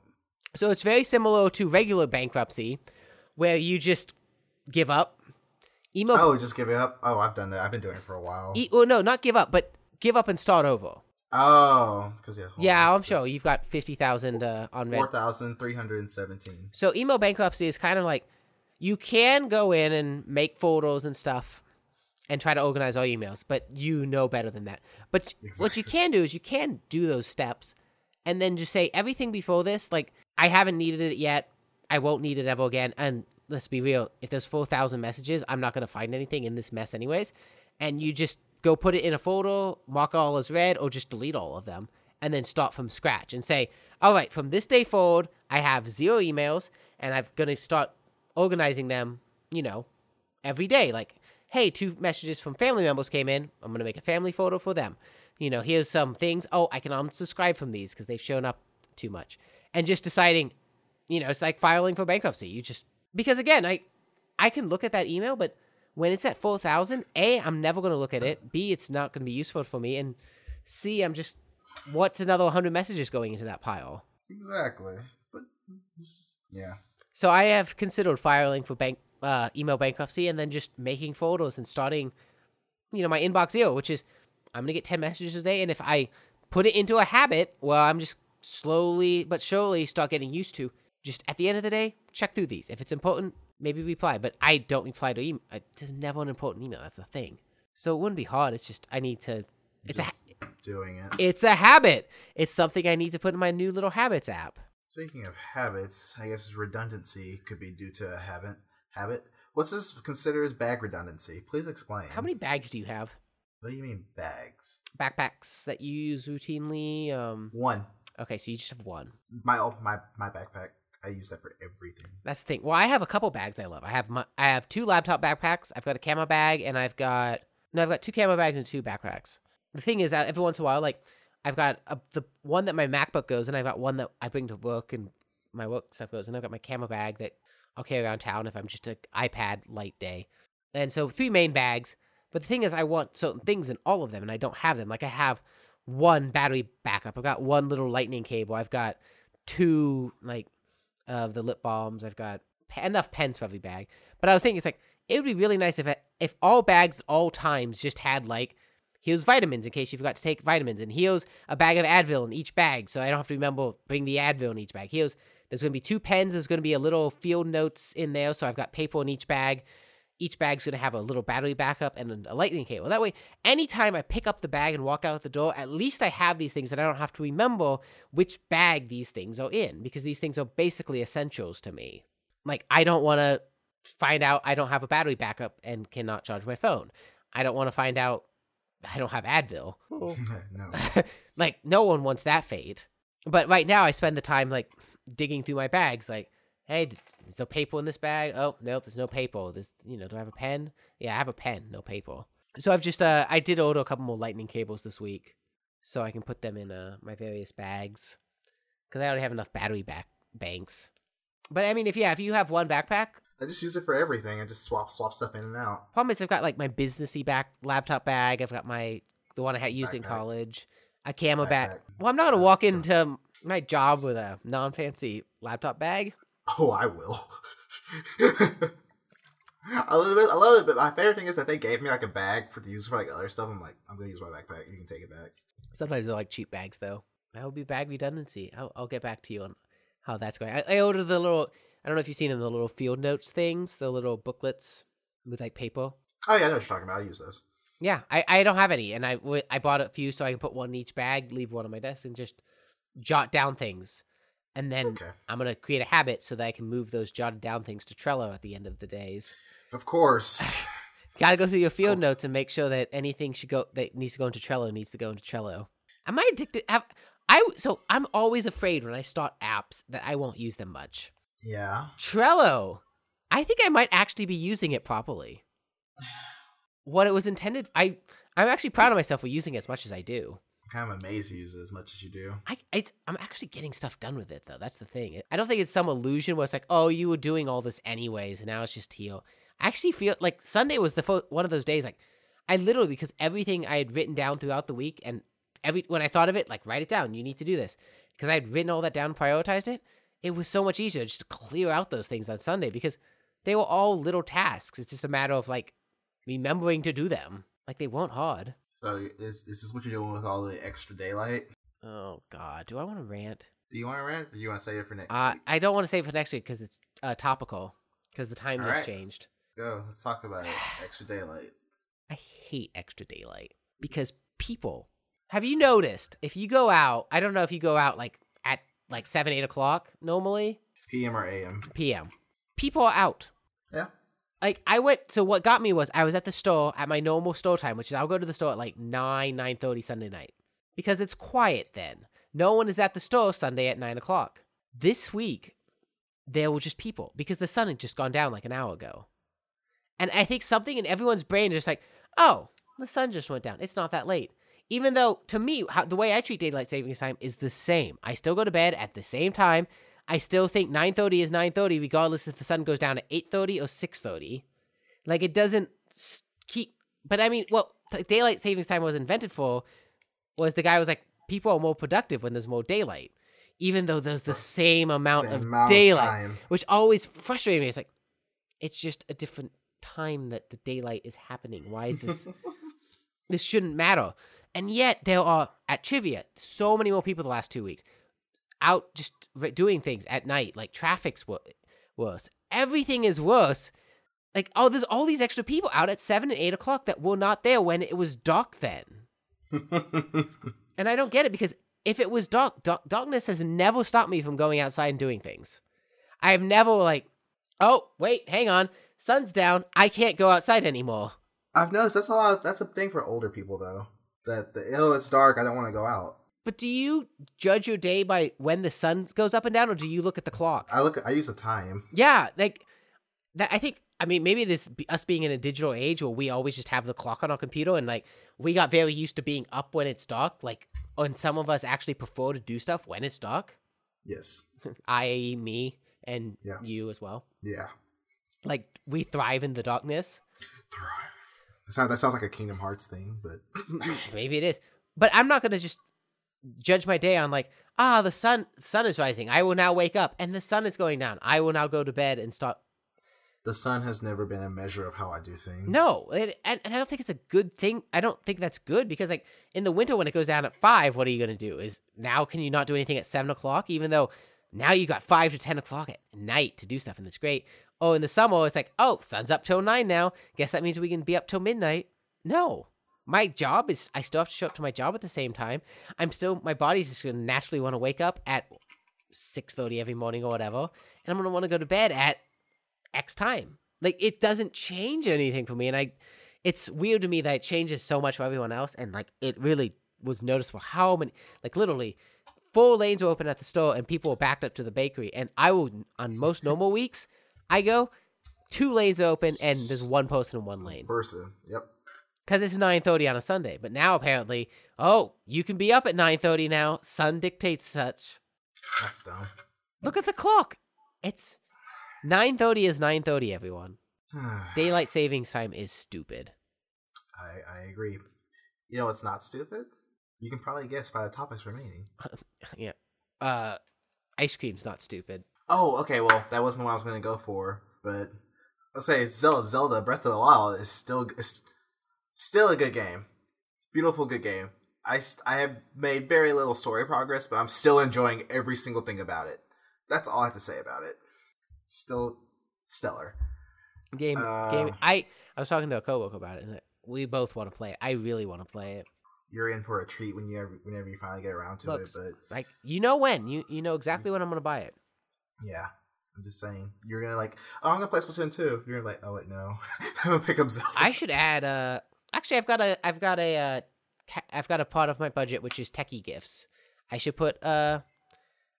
So it's very similar to regular bankruptcy, where you just give up. Email, Oh, just give it up. Oh, I've done that. I've been doing it for a while. e- well, no, not give up, but give up and start over. oh, because yeah. yeah. I'm sure you've got fifty thousand uh, on four thousand three hundred and seventeen. So email bankruptcy is kind of like you can go in and make photos and stuff and try to organize all your emails, but you know better than that. But what you can do is you can do those steps and then just say everything before this, like I haven't needed it yet, I won't need it ever again. And let's be real, if there's four thousand messages, I'm not gonna find anything in this mess anyways. And you just go put it in a folder, mark all as read, or just delete all of them, and then start from scratch and say, all right, from this day forward, I have zero emails, and I'm gonna start organizing them, you know, every day. Like, hey, two messages from family members came in. I'm gonna make a family photo for them. You know, here's some things. Oh, I can unsubscribe from these because they've shown up too much. And just deciding, you know, it's like filing for bankruptcy. You just because again, I I can look at that email, but when it's at four thousand, A, I'm never gonna look at it. B, it's not gonna be useful for me. And C, I'm just what's another hundred messages going into that pile? Exactly. But yeah. So I have considered filing for bank uh, email bankruptcy and then just making photos and starting, you know, my inbox zero, which is I'm gonna get ten messages a day, and if I put it into a habit, well, I'm just slowly but surely start getting used to. Just at the end of the day, check through these. If it's important, maybe reply. But I don't reply to email. There's never an important email. That's the thing. So it wouldn't be hard. It's just I need to. It's a just doing it. it's a habit. It's something I need to put in my new little habits app. Speaking of habits, I guess redundancy could be due to a habit. Habit. What's this considered as bag redundancy? Please explain. How many bags do you have? What do you mean bags? backpacks that you use routinely? Um, One. Okay, so you just have one. My my my backpack. I use that for everything. That's the thing. Well, I have a couple bags I love. I have my, I have two laptop backpacks. I've got a camo bag, and I've got no, I've got two camo bags and two backpacks. The thing is, that every once in a while, like I've got a, the one that my MacBook goes, and I've got one that I bring to work, and my work stuff goes, and I've got my camo bag that I'll carry around town if I'm just an iPad light day. And so three main bags. But the thing is, I want certain things in all of them, and I don't have them. Like I have one battery backup. I've got one little lightning cable. I've got two like of the lip balms. I've got enough pens for every bag. But I was thinking, it's like it would be really nice if if all bags at all times just had like here's vitamins in case you forgot to take vitamins, and here's a bag of Advil in each bag, so I don't have to remember bring the Advil in each bag. Here's there's going to be two pens. There's going to be a little field notes in there, so I've got paper in each bag. Each bag's going to have a little battery backup and a lightning cable. That way, anytime I pick up the bag and walk out the door, at least I have these things and I don't have to remember which bag these things are in because these things are basically essentials to me. Like, I don't want to find out I don't have a battery backup and cannot charge my phone. I don't want to find out I don't have Advil. no. like, no one wants that fate. But right now, I spend the time like digging through my bags, like, hey, is there paper in this bag? Oh, nope, there's no paper. There's, you know, do I have a pen? Yeah, I have a pen, no paper. So I've just, uh, I did order a couple more lightning cables this week, so I can put them in uh my various bags, because I already have enough battery back banks. But I mean, if yeah, if you have one backpack, I just use it for everything. I just swap swap stuff in and out. problem is I've got like my businessy back laptop bag. I've got my the one I had used in college, a camo bag. Well, I'm not gonna walk into my job with a non fancy laptop bag. Oh, I will. I love it. I love it. But my favorite thing is that they gave me like a bag for to use for like other stuff. I'm like, I'm gonna use my backpack. You can take it back. Sometimes they're like cheap bags, though. That would be bag redundancy. I'll, I'll get back to you on how that's going. I, I ordered the little. I don't know if you've seen them, the little field notes things, the little booklets with like paper. Oh yeah, I know what you're talking about. I use those. Yeah, I, I don't have any, and I, I bought a few so I can put one in each bag, leave one on my desk, and just jot down things. And then Okay. I'm gonna create a habit so that I can move those jotted down things to Trello at the end of the days. Of course. Got to go through your field Cool. notes and make sure that anything should go that needs to go into Trello needs to go into Trello. Am I addicted? Have I? So I'm always afraid when I start apps that I won't use them much. yeah. Trello, I think I might actually be using it properly. What it was intended, I I'm actually proud of myself for using it as much as I do. Kind of amazed you use it as much as you do. I I'm actually getting stuff done with it though. That's the thing. I don't think it's some illusion where it's like, oh, you were doing all this anyways, and now it's just here. I actually feel like Sunday was the fo- one of those days. Like, I literally because everything I had written down throughout the week, and every when I thought of it, like write it down. You need to do this because I had written all that down, prioritized it. It was so much easier just to clear out those things on Sunday because they were all little tasks. It's just a matter of like remembering to do them. Like they weren't hard. So is is this what you're doing with all the extra daylight? Oh God, do I want to rant? Do you want to rant, or do you want to save it for next Uh, week? I don't want to save it for next week because it's uh, topical. Because the time All just right. changed. Go. Let's talk about it. Extra daylight. I hate extra daylight because people. Have you noticed if you go out? I don't know if you go out like at like seven, eight o'clock normally PM or AM. p.m. People are out. Yeah. Like I went. So what got me was I was at the store at my normal store time, which is I'll go to the store at like nine, nine thirty Sunday night because it's quiet then. No one is at the store Sunday at nine o'clock. This week, there were just people because the sun had just gone down like an hour ago, and I think something in everyone's brain is just like, oh, the sun just went down. It's not that late. Even though to me, how, the way I treat daylight savings time is the same. I still go to bed at the same time. I still think 9:30 is 9:30 regardless if the sun goes down at 8:30 or 6:30. Like it doesn't keep but I mean, what daylight savings time was invented for was the guy was like people are more productive when there's more daylight. Even though there's the same amount Same of amount daylight, time. which always frustrated me. It's like it's just a different time that the daylight is happening. Why is this this shouldn't matter. And yet there are at trivia so many more people the last two weeks out just doing things at night. Like traffic's wo- worse. Everything is worse. Like oh, there's all these extra people out at seven and eight o'clock that were not there when it was dark then. And I don't get it because if it was dark, dark, darkness has never stopped me from going outside and doing things. I have never like, oh wait, hang on, sun's down, I can't go outside anymore. I've noticed that's a lot. that's a thing for older people though. That the oh, it's dark. I don't want to go out. But do you judge your day by when the sun goes up and down, or do you look at the clock? I look. I use the time. yeah, like that. I think. I mean, maybe this us being in a digital age where we always just have the clock on our computer, and like we got very used to being up when it's dark. Like, and some of us actually prefer to do stuff when it's dark. Yes. I.e., me and Yeah. you as well. Yeah. Like we thrive in the darkness. Thrive. That sounds, that sounds like a Kingdom Hearts thing, but Maybe it is. But I'm not gonna just judge my day on like, ah, the sun sun is rising. I will now wake up and the sun is going down. I will now go to bed and start the sun has never been a measure of how I do things. No, it, and, and I don't think it's a good thing. I don't think that's good because, like, in the winter when it goes down at five, what are you going to do? Is now can you not do anything at seven o'clock? Even though now you got five to ten o'clock at night to do stuff, and that's great. Oh, in the summer it's like, oh, sun's up till nine now. Guess that means we can be up till midnight. No, my job is I still have to show up to my job at the same time. I'm still my body's just to naturally want to wake up at six thirty every morning or whatever, and I'm to want to go to bed at X time. Like it doesn't change anything for me, and I, it's weird to me that it changes so much for everyone else, and like it really was noticeable how many, like literally, four lanes were open at the store, and people were backed up to the bakery, and I will on most normal weeks, I go two lanes open, and there's one person in one lane Person. Yep. Because it's 9.30 on a sunday but now apparently oh you can be up at 9.30 now sun dictates such That's dumb. look at the clock it's 9.30 is 9.30 everyone daylight savings time is stupid I, I agree. You know what's not stupid? You can probably guess by the topics remaining. yeah uh ice cream's not stupid Oh, okay. Well, that wasn't what I was going to go for, but let's say Zelda, Zelda Breath of the Wild is still is still a good game. Beautiful, good game. I, I have made very little story progress, but I'm still enjoying every single thing about it. That's all I have to say about it. Still stellar. game Uh, game i i was talking to a coworker about it and we both want to play it i really want to play it You're in for a treat when you ever, whenever you finally get around to it. But like you know when you you know exactly when i'm gonna buy it yeah, I'm just saying. You're gonna like, oh, I'm gonna play Splatoon 2. You're gonna like, oh wait, no, I'm gonna pick up Zelda. I should add. Uh, actually, I've got a. I've got a. Uh, ca- I've got a part of my budget which is techie gifts. I should put. Uh,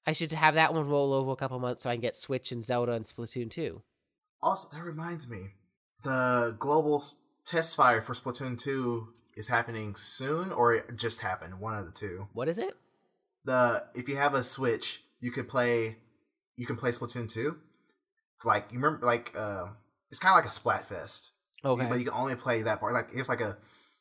I should have that one roll over a couple months so I can get Switch and Zelda and Splatoon two. Also, that reminds me, the global test fire for Splatoon 2 is happening soon, or it just happened. One of the two. What is it? The if you have a Switch, you could play. You can play Splatoon 2. Like you remember, like um, it's kind of like a Splatfest. Okay. but you can only play that part. Like it's like a,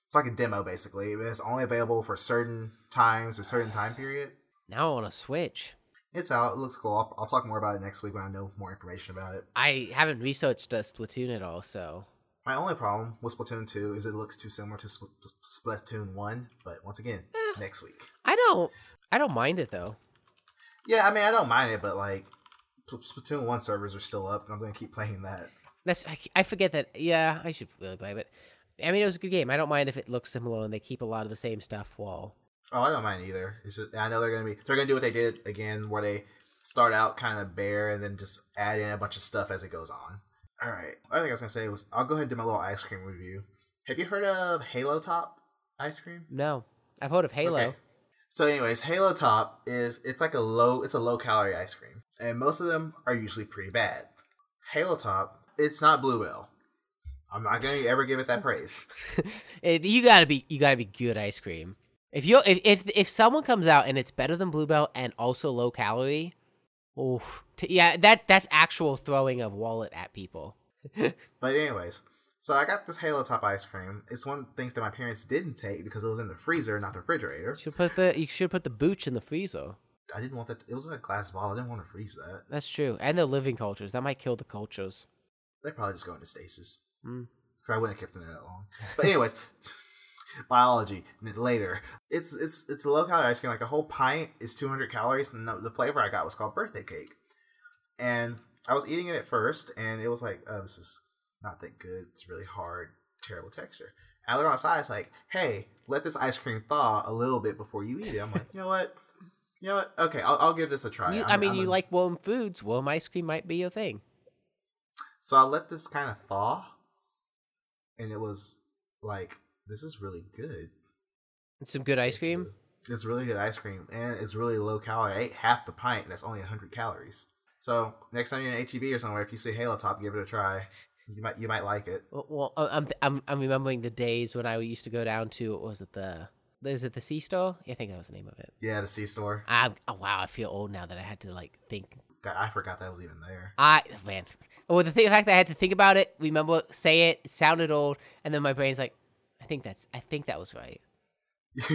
it's like a demo basically. It's only available for certain times or certain time period. now I want to Switch. It's out. It looks cool. I'll, I'll talk more about it next week when I know more information about it. I haven't researched uh, Splatoon at all, so My only problem with Splatoon 2 is it looks too similar to Spl- to Splatoon 1, but once again, Eh. next week. I don't. I don't mind it though. Yeah, I mean, I don't mind it, but like, Splatoon 1 servers are still up, and I'm going to keep playing that. That's I, I forget that. Yeah, I should really play it. I mean, it was a good game. I don't mind if it looks similar and they keep a lot of the same stuff. While Oh, I don't mind either. Just, I know they're going to be, they're to do what they did again, where they start out kind of bare and then just add in a bunch of stuff as it goes on. All right. I think I was going to say was, I'll go ahead and do my little ice cream review. Have you heard of Halo Top ice cream? no, I've heard of Halo. Okay. So, anyways, Halo Top is it's like a low it's a low calorie ice cream, and most of them are usually pretty bad. Halo Top, it's not Bluebell. I'm not gonna ever give it that praise. It- you gotta be you gotta be good ice cream. If you if, if if someone comes out and it's better than Bluebell and also low calorie, oof, t- yeah, that that's actual throwing of wallet at people. But anyways, so I got this Halo Top ice cream. It's one of the things that my parents didn't take because it was in the freezer, not the refrigerator. You should put the you should put the booch in the freezer. I didn't want that. It was in a glass bottle. I didn't want to freeze that. That's true, and the living cultures that might kill the cultures. They probably just go into stasis. Mm. because I wouldn't have kept them there that long. But anyways, biology later. It's it's it's a low calorie ice cream. Like a whole pint is 200 calories, and the, the flavor I got was called birthday cake. And I was eating it at first, and it was like, oh, this is not that good. It's really hard, terrible texture. I look on the side, it's like, hey, let this ice cream thaw a little bit before you eat it. I'm like, you know what? You know what? Okay, I'll, I'll give this a try. You, I mean, you like warm foods. Warm ice cream might be your thing. So I let this kind of thaw, and it was like, this is really good. And some good ice It's cream. really- It's really good ice cream, and it's really low calorie. I ate half the pint, and that's only 100 calories. So next time you're in HEB or somewhere, if you see Halo Top, give it a try. You might you might like it. Well, well uh, I'm I'm I'm remembering the days when I used to go down to what was it the is it the C store? Yeah, I think that was the name of it. Yeah, the C store. I oh, wow, I feel old now that I had to like think. God, I forgot that was even there. I man, well the thing, the fact that I had to think about it, remember, say it, it sounded old, and then my brain's like, I think that's I think that was right.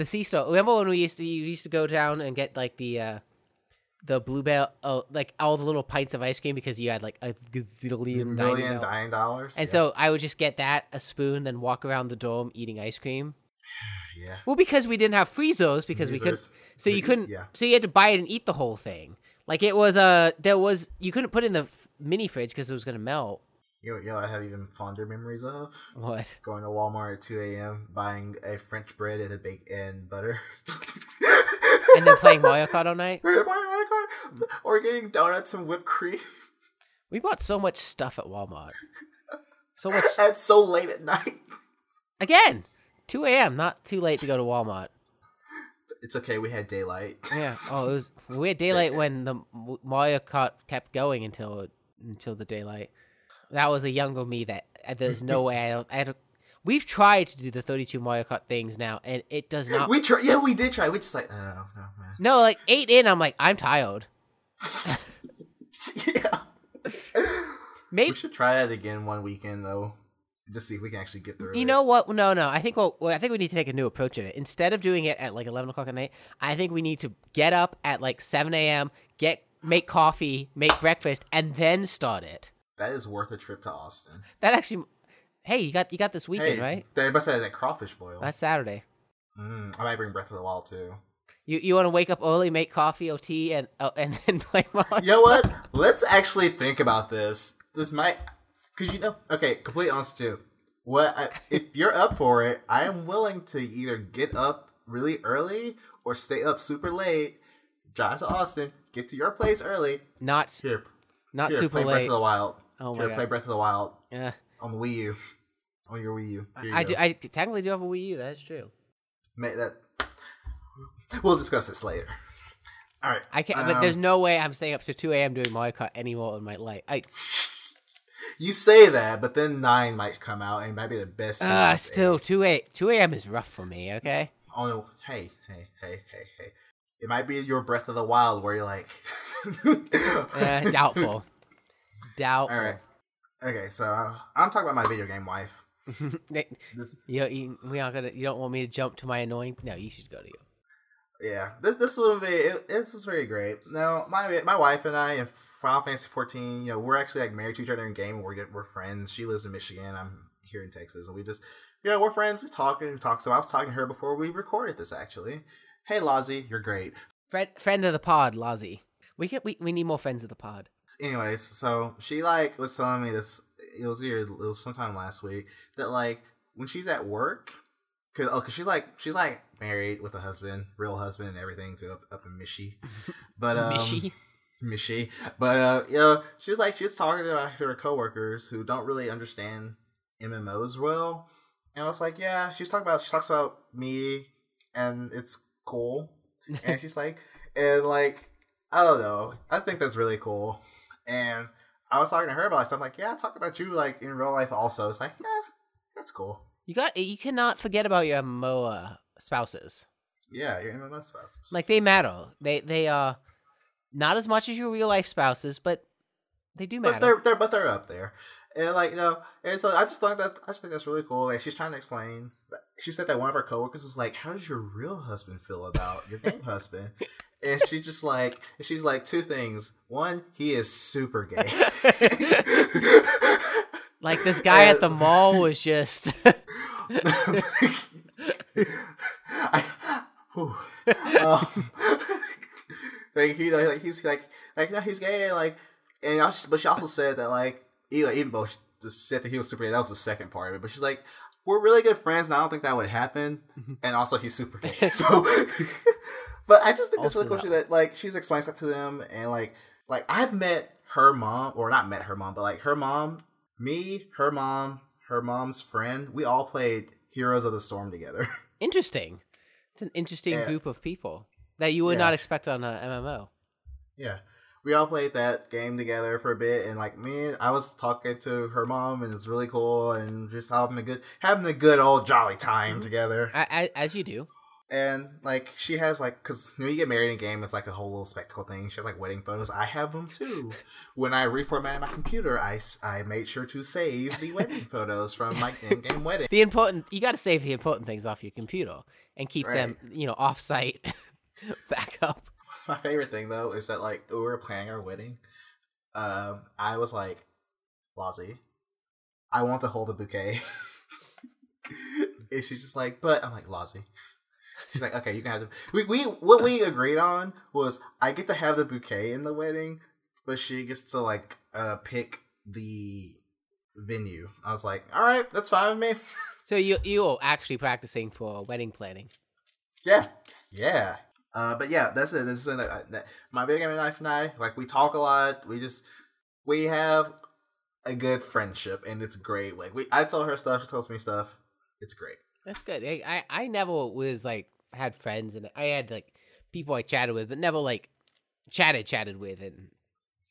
The C store. Remember when we used to you used to go down and get like the uh the bluebell oh like all the little pints of ice cream because you had like a gazillion million dying dying dollars. And yeah. so I would just get that, a spoon, then walk around the dome eating ice cream. yeah, Well, because we didn't have freezers because we could Freezers. so you couldn't yeah. so you had to buy it and eat the whole thing. Like it was uh there was you couldn't put it in the f- mini fridge because it was gonna melt. You know, you know, I have even fonder memories of What? going to Walmart at 2 a.m. buying a French bread and a bake and butter, And then playing Mario Kart all night. Mario Kart, or getting donuts and whipped cream. We bought so much stuff at Walmart. So much At so late at night. again. 2 a.m. Not too late to go to Walmart. It's okay. We had daylight. Yeah. Oh, it was we had daylight when the Mario Kart kept going until until the daylight. That was a younger me. That uh, there's no way I don't. I don't we've tried to do the 32 Mario Kart things now, and it does not. We try. Yeah, we did try. We just like, oh no, man. no, like eight in, I'm like I'm tired. yeah. Maybe We should try that again one weekend though, just see if we can actually get through. you it. know what? No, no. I think well, I think we need to take a new approach at it. Instead of doing it at like 11 o'clock at night, I think we need to get up at like 7 a.m. Get make coffee, make breakfast, and then start it. that is worth a trip to Austin. That actually. Hey, you got you got this weekend hey, right? They must have that crawfish boil. That's Saturday. Mm, I might bring Breath of the Wild too. You you want to wake up early, make coffee or tea, and uh, and then play Mario? You know what? Let's actually think about this. This might, because you know, okay, completely honest with you. What I, if you're up for it? I am willing to either get up really early or stay up super late, drive to Austin, get to your place early. Not s- Here, not here, super play Breath of the Wild. Oh my here, God. play Breath of the Wild Yeah, on the Wii U, on your Wii U. Here you I do. I technically do have a Wii U. That's true. Make that. We'll discuss this later. All right. I can't. um, but there's no way I'm staying up to 2 a.m. doing Mario Kart anymore in my life. I You say that, but then nine might come out and it might be the best. ah since still eight. 2 a 2 a.m. is rough for me. Okay. Oh no! Hey, hey, hey, hey, hey! It might be your Breath of the Wild where you're like. Uh, doubtful. Doubtful. All right. Okay, so uh, I'm talking about my video game wife. This, you, you, we aren't gonna. You don't want me to jump to my annoying. No, you should go to you. yeah, this this will be it, this is very great. Now, my my wife and I in Final Fantasy 14, you know, we're actually like married to each other in game. And we're we're friends. She lives in Michigan. I'm here in Texas, and we just you know we're friends. We talk and we talk. So I was talking to her before we recorded this actually. Hey, Lozzie, you're great. Friend, friend of the pod, Lozzie. We get We, we need more friends of the pod. anyways, so she like was telling me this. It was here. It was sometime last week that like when she's at work, cause oh, cause she's like she's like married with a husband, real husband, and everything to up, up in Michi, but um, Mishi. Michi, but uh, you know, she's like she's talking to her coworkers who don't really understand MMOs well, and I was like, yeah, she's talking about she talks about me, and it's cool, and she's like, and like I don't know, I think that's really cool, and I was talking to her about stuff like, yeah, talk about you like in real life also. It's like, yeah, that's cool. You got. You cannot forget about your MMO uh, spouses. Yeah, your MMO spouses. Like they matter. They they are not as much as your real life spouses, but they do but matter. they're, they're but they're up there, and like you know, and so I just thought that I just think that's really cool. Like she's trying to explain. She said that one of her coworkers was like, "How does your real husband feel about your game husband?" And she's just like, she's like two things. One, he is super gay. Like this guy at the mall was just. I, um, like he like he's like like no he's gay like and I, but she also said that like even even though she said that he was super gay that was the second part of it but she's like we're really good friends and I don't think that would happen mm-hmm. and also he's super gay so but I just think that's Also really cool that like she's explaining stuff to them and like like I've met her mom or not met her mom but like her mom me her mom her mom's friend we all played Heroes of the Storm together. interesting. It's an interesting Yeah. group of people that you would Yeah. not expect on a MMO. Yeah. We all played that game together for a bit and like me, I was talking to her mom and it's really cool and just having a good having a good old jolly time mm-hmm. together. I, I, as you do. And like she has like, cause when you get married in game, it's like a whole little spectacle thing. She has like wedding photos. I have them too. when I reformatted my computer, I, I made sure to save the wedding photos from my in-game wedding. The important you got to save the important things off your computer and keep them, you know, off-site backup. My favorite thing though is that like we were planning our wedding, um, I was like, Lozzie, I want to hold a bouquet. and she's just like, but I'm like, Lozzie. She's like, okay, you can have the we, we what we agreed on was I get to have the bouquet in the wedding, but she gets to like uh pick the venue. I was like, all right, that's fine with me. So you you're actually practicing for wedding planning. Yeah, yeah. Uh, but yeah, that's it. This is uh, that- my big gaming knife and I. Like we talk a lot. We just we have a good friendship, and it's great. Like we, I tell her stuff, she tells me stuff. It's great. That's good. I, I I never was like had friends and I had like people I chatted with, but never like chatted chatted with in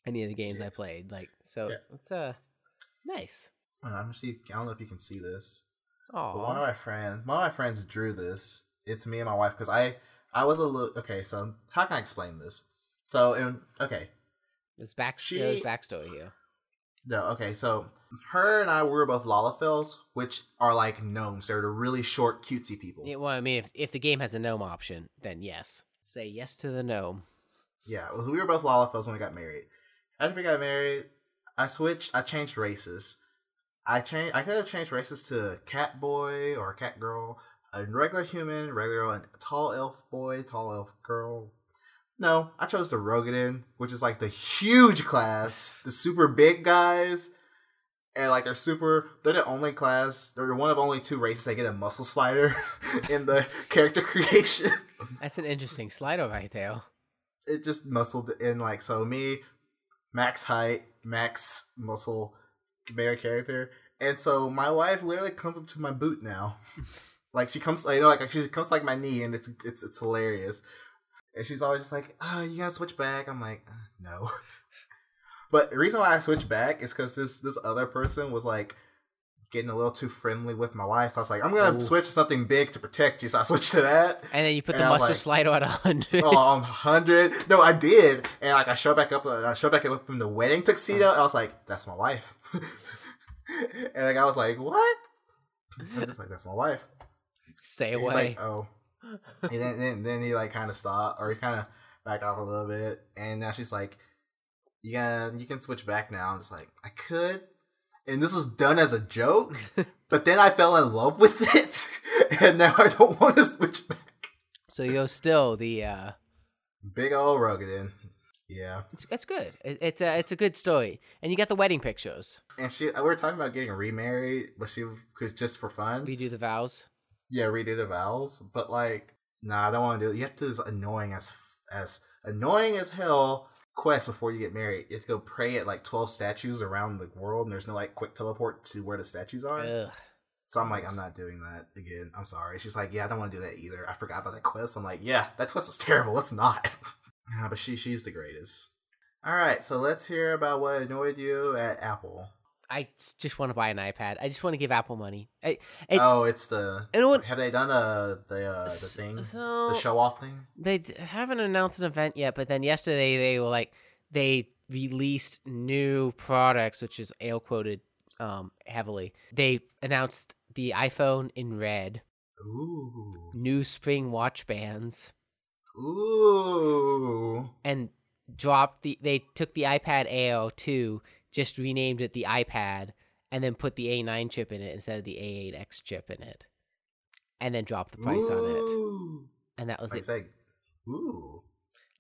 any of the games I played. Like so, Yeah. it's uh nice. Uh, I'm see. I don't know if you can see this. But one of Oh, my friends, one of my friends drew this. It's me and my wife because I, I was a little okay. So how can I explain this? So in okay, there's back She- there's backstory here. No, okay, so her and I were both Lalafells, which are like gnomes. They're the really short, cutesy people. Yeah, well, I mean, if if the game has a gnome option, then yes, say yes to the gnome. Yeah, well, we were both Lalafells when we got married. After we got married, I switched. I changed races. I changed. I could have changed races to cat boy or cat girl, a regular human, regular tall elf boy, tall elf girl. No, I chose the Roegadyn, which is like the huge class, the super big guys, and like they're super. They're the only class. They're one of only two races that get a muscle slider in the character creation. That's an interesting slider right there. it just muscled in like so me max height max muscle male character and so my wife literally comes up to my boot now like she comes you know like she comes to, like my knee and it's it's it's hilarious and she's always just like oh you gotta switch back i'm like uh, no but the reason why i switched back is because this this other person was like getting a little too friendly with my wife so i was like i'm gonna Oh. switch to something big to protect you so i switched to that And then you put the And was muscle like- slider at hundred. oh, on hundred. No, I did, and like I showed back up. I showed back up in the wedding tuxedo. I was like, "That's my wife," and like I was like, "What?" I'm just like, "That's my wife." Stay away. like, "Oh," and then then, then he like kind of stopped, or he kind of back off a little bit, and now she's like, "You can you can switch back now." I'm just like, "I could," and this was done as a joke, but then I fell in love with it, and now I don't want to switch back. so you're still the. uh Big old Roegadyn. Yeah. It's, it's good. It, it's a it's a good story, and you got the wedding pictures. And she, we were talking about getting remarried, but she was just for fun. We do the vows. Yeah, redo the vows. But like, nah, I don't want to do it. You have to do this annoying as as annoying as hell quest before you get married. You have to go pray at like twelve statues around the world, and there's no like quick teleport to where the statues are. Ugh. So I'm like, I'm not doing that again. I'm sorry. She's like, yeah, I don't want to do that either. I forgot about that quest. I'm like, yeah, that quest was terrible. Let's not. yeah, but she she's the greatest. All right, so let's hear about what annoyed you at Apple. I just want to buy an iPad. I just want to give Apple money. I, oh, it's the. Have they done a the uh, the thing, so- the show off thing? They d- haven't announced an event yet, but then yesterday they were like they released new products, which is air quoted um, heavily. They announced the iPhone in red, Ooh, new spring watch bands, ooh. and dropped the. They took the iPad Air 2, just renamed it the iPad, and then put the A9 chip in it instead of the A8X chip in it, and then dropped the price on it. And that was Like the say, ooh.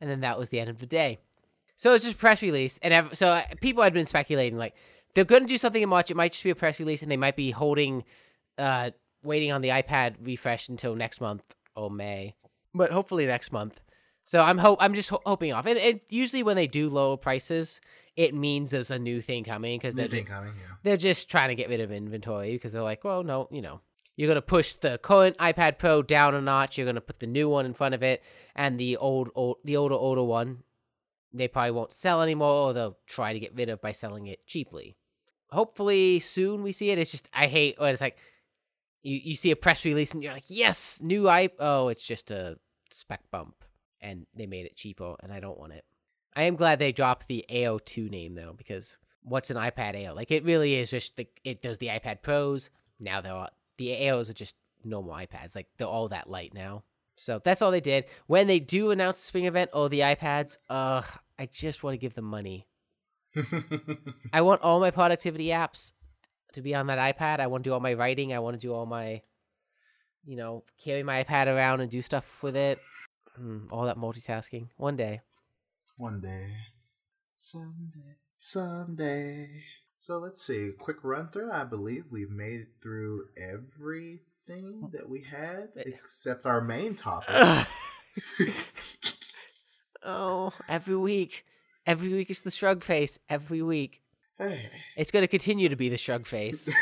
and then that was the end of the day. So it's just a press release, and ev- so uh, people had been speculating like they're going to do something in March. It might just be a press release, and they might be holding, uh, waiting on the iPad refresh until next month or May, but hopefully next month. So I'm hope I'm just ho- hoping off. And, and usually when they do lower prices, it means there's a new thing coming because New they're thing coming, yeah. they're just trying to get rid of inventory because they're like, well, no, you know, you're gonna push the current iPad Pro down a notch. You're gonna put the new one in front of it, and the old, old, the older, older one, they probably won't sell anymore, or they'll try to get rid of by selling it cheaply. Hopefully, soon we see it. It's just I hate when it's like you you see a press release and you're like, yes, new i. Oh, it's just a spec bump, and they made it cheaper, and I don't want it. I am glad they dropped the Air 2 name though, because what's an iPad Air? Like it really is just the it does the iPad Pros. Now they're all, the Airs are just normal iPads. Like they're all that light now. So that's all they did. When they do announce the spring event, oh the iPads, Ugh, I just want to give them money. I want all my productivity apps to be on that iPad. I want to do all my writing. I want to do all my, you know, carry my iPad around and do stuff with it. Mm, all that multitasking. One day. One day. Someday. Someday. So let's see. Quick run through. I believe we've made it through everything that we had except our main topic. oh, every week. Every week it's the shrug face. Every week. Hey. It's going to continue to be the shrug face.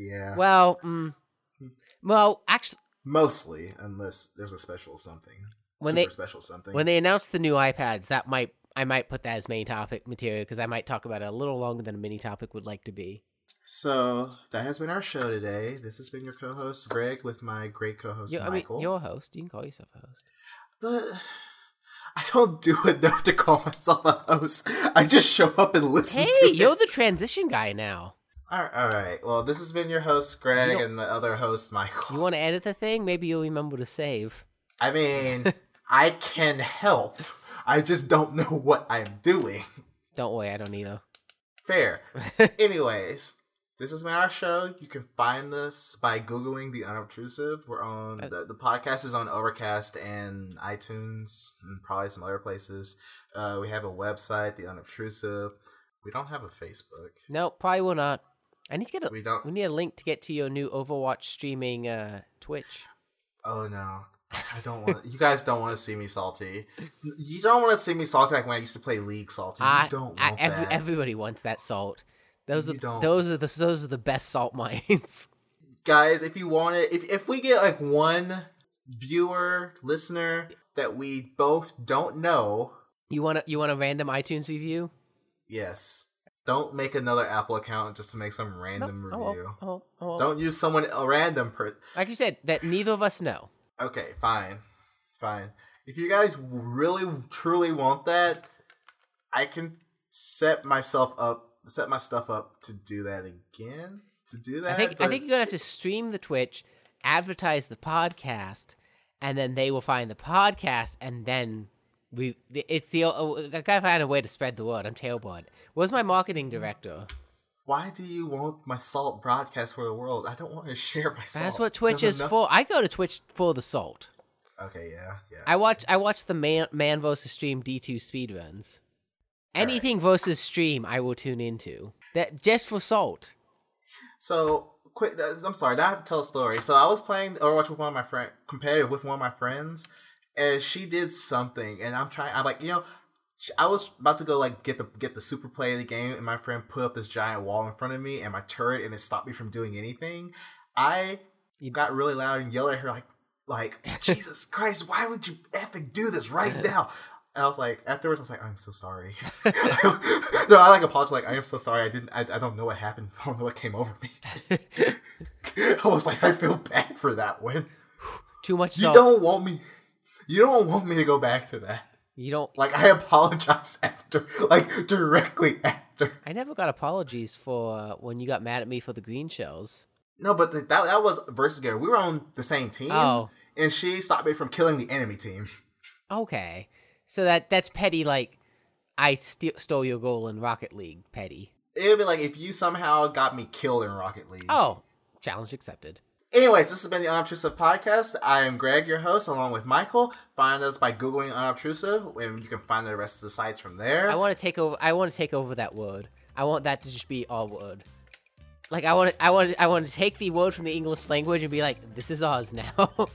Yeah. well, mm, well, actually, Mostly, unless there's a special something. When Super they- special something. when they announced the new iPads, that might I might put that as main topic material because I might talk about it a little longer than a mini topic would like to be. So that has been our show today. This has been your co-host Greg with my great co-host You- I mean, Michael. you're host. You can call yourself a host. But I don't do enough to call myself a host. I just show up and listen Hey, to it. you're the transition guy now. All right, all right. Well, this has been your host Greg and the other host Michael. You want to edit the thing? Maybe you'll remember to save. I mean, I can help. I just don't know what I'm doing. Don't worry, I don't either. Fair. Anyways, this has been our show. You can find us by googling the unobtrusive. We're on Uh, the, the podcast is on Overcast and iTunes and probably some other places. Uh, we have a website, the unobtrusive. We don't have a Facebook. No, probably will not. I need to get a. We don't. We need a link to get to your new Overwatch streaming uh, Twitch. Oh no. I don't want. You guys don't want to see me salty. You don't want to see me salty like when I used to play League salty. You I, don't want I, every, that. everybody wants that salt. Those You are don't. those are the those are the best salt mines. guys if you want it if, if we get like one viewer listener that we both don't know you want to you want a random iTunes review? yes don't make another apple account just to make some random oh, review oh, oh, don't use someone a random per Like you said, that neither of us know. Okay fine fine if you guys really truly want that i can set myself up set my stuff up to do that again to do that I think I think you're gonna have to stream the Twitch, advertise the podcast, and then they will find the podcast, and then we. It's the. Oh, I gotta find a way to spread the word. I'm terrible at it. Where's my marketing director? Why do you want my salt broadcast for the world i don't want to share my salt That's what Twitch is enough- for. I go to Twitch for the salt. Okay, yeah, yeah. I watch I watch the man man versus stream D two speedruns. Anything versus stream, I will tune into. That just for salt. So, quick. I'm sorry. Now I have to tell a story. So I was playing Overwatch with one of my friend, competitive with one of my friends, and she did something, and I'm trying. I'm like, you know, I was about to go like get the get the super play of the game, and my friend put up this giant wall in front of me and my turret, and it stopped me from doing anything. I You- got really loud and yelled at her like, like Jesus Christ, why would you effing do this right now? And I was like, afterwards, I was like, I'm so sorry. no, I like apologized. Like, I am so sorry. I didn't. I, I don't know what happened. I don't know what came over me. I was like, I feel bad for that one. Too much You salt. don't want me. You don't want me to go back to that. You don't Like, I apologize after, like directly after. I never got apologies for uh, when you got mad at me for the green shells. No, but the, that that was versus Gary. We were on the same team. Oh. and she stopped me from killing the enemy team. Okay. So that that's petty like I st- stole your goal in Rocket League, petty. It would be like if you somehow got me killed in Rocket League. Oh, challenge accepted. Anyways, this has been the Unobtrusive Podcast. I am Greg, your host, along with Michael. Find us by Googling Unobtrusive, and you can find the rest of the sites from there. I want to take over. I want to take over that word. I want that to just be all word. Like I want. to I want. I want to take the word from the English language and be like, this is ours now.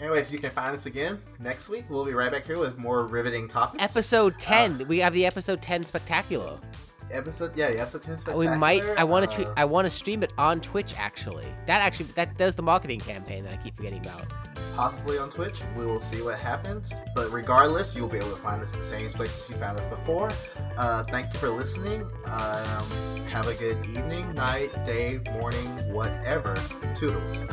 Anyways, you can find us again next week. We'll be right back here with more riveting topics. episode ten. we have the episode ten spectacular. Episode, yeah, the episode 10 we might. I want to. Uh, I want to stream it on Twitch. Actually, that actually that does the marketing campaign that I keep forgetting about. possibly on Twitch. We will see what happens. But regardless, you'll be able to find us in the same places you found us before. Uh, thank you for listening. Um, have a good evening, night, day, morning, whatever. Toodles.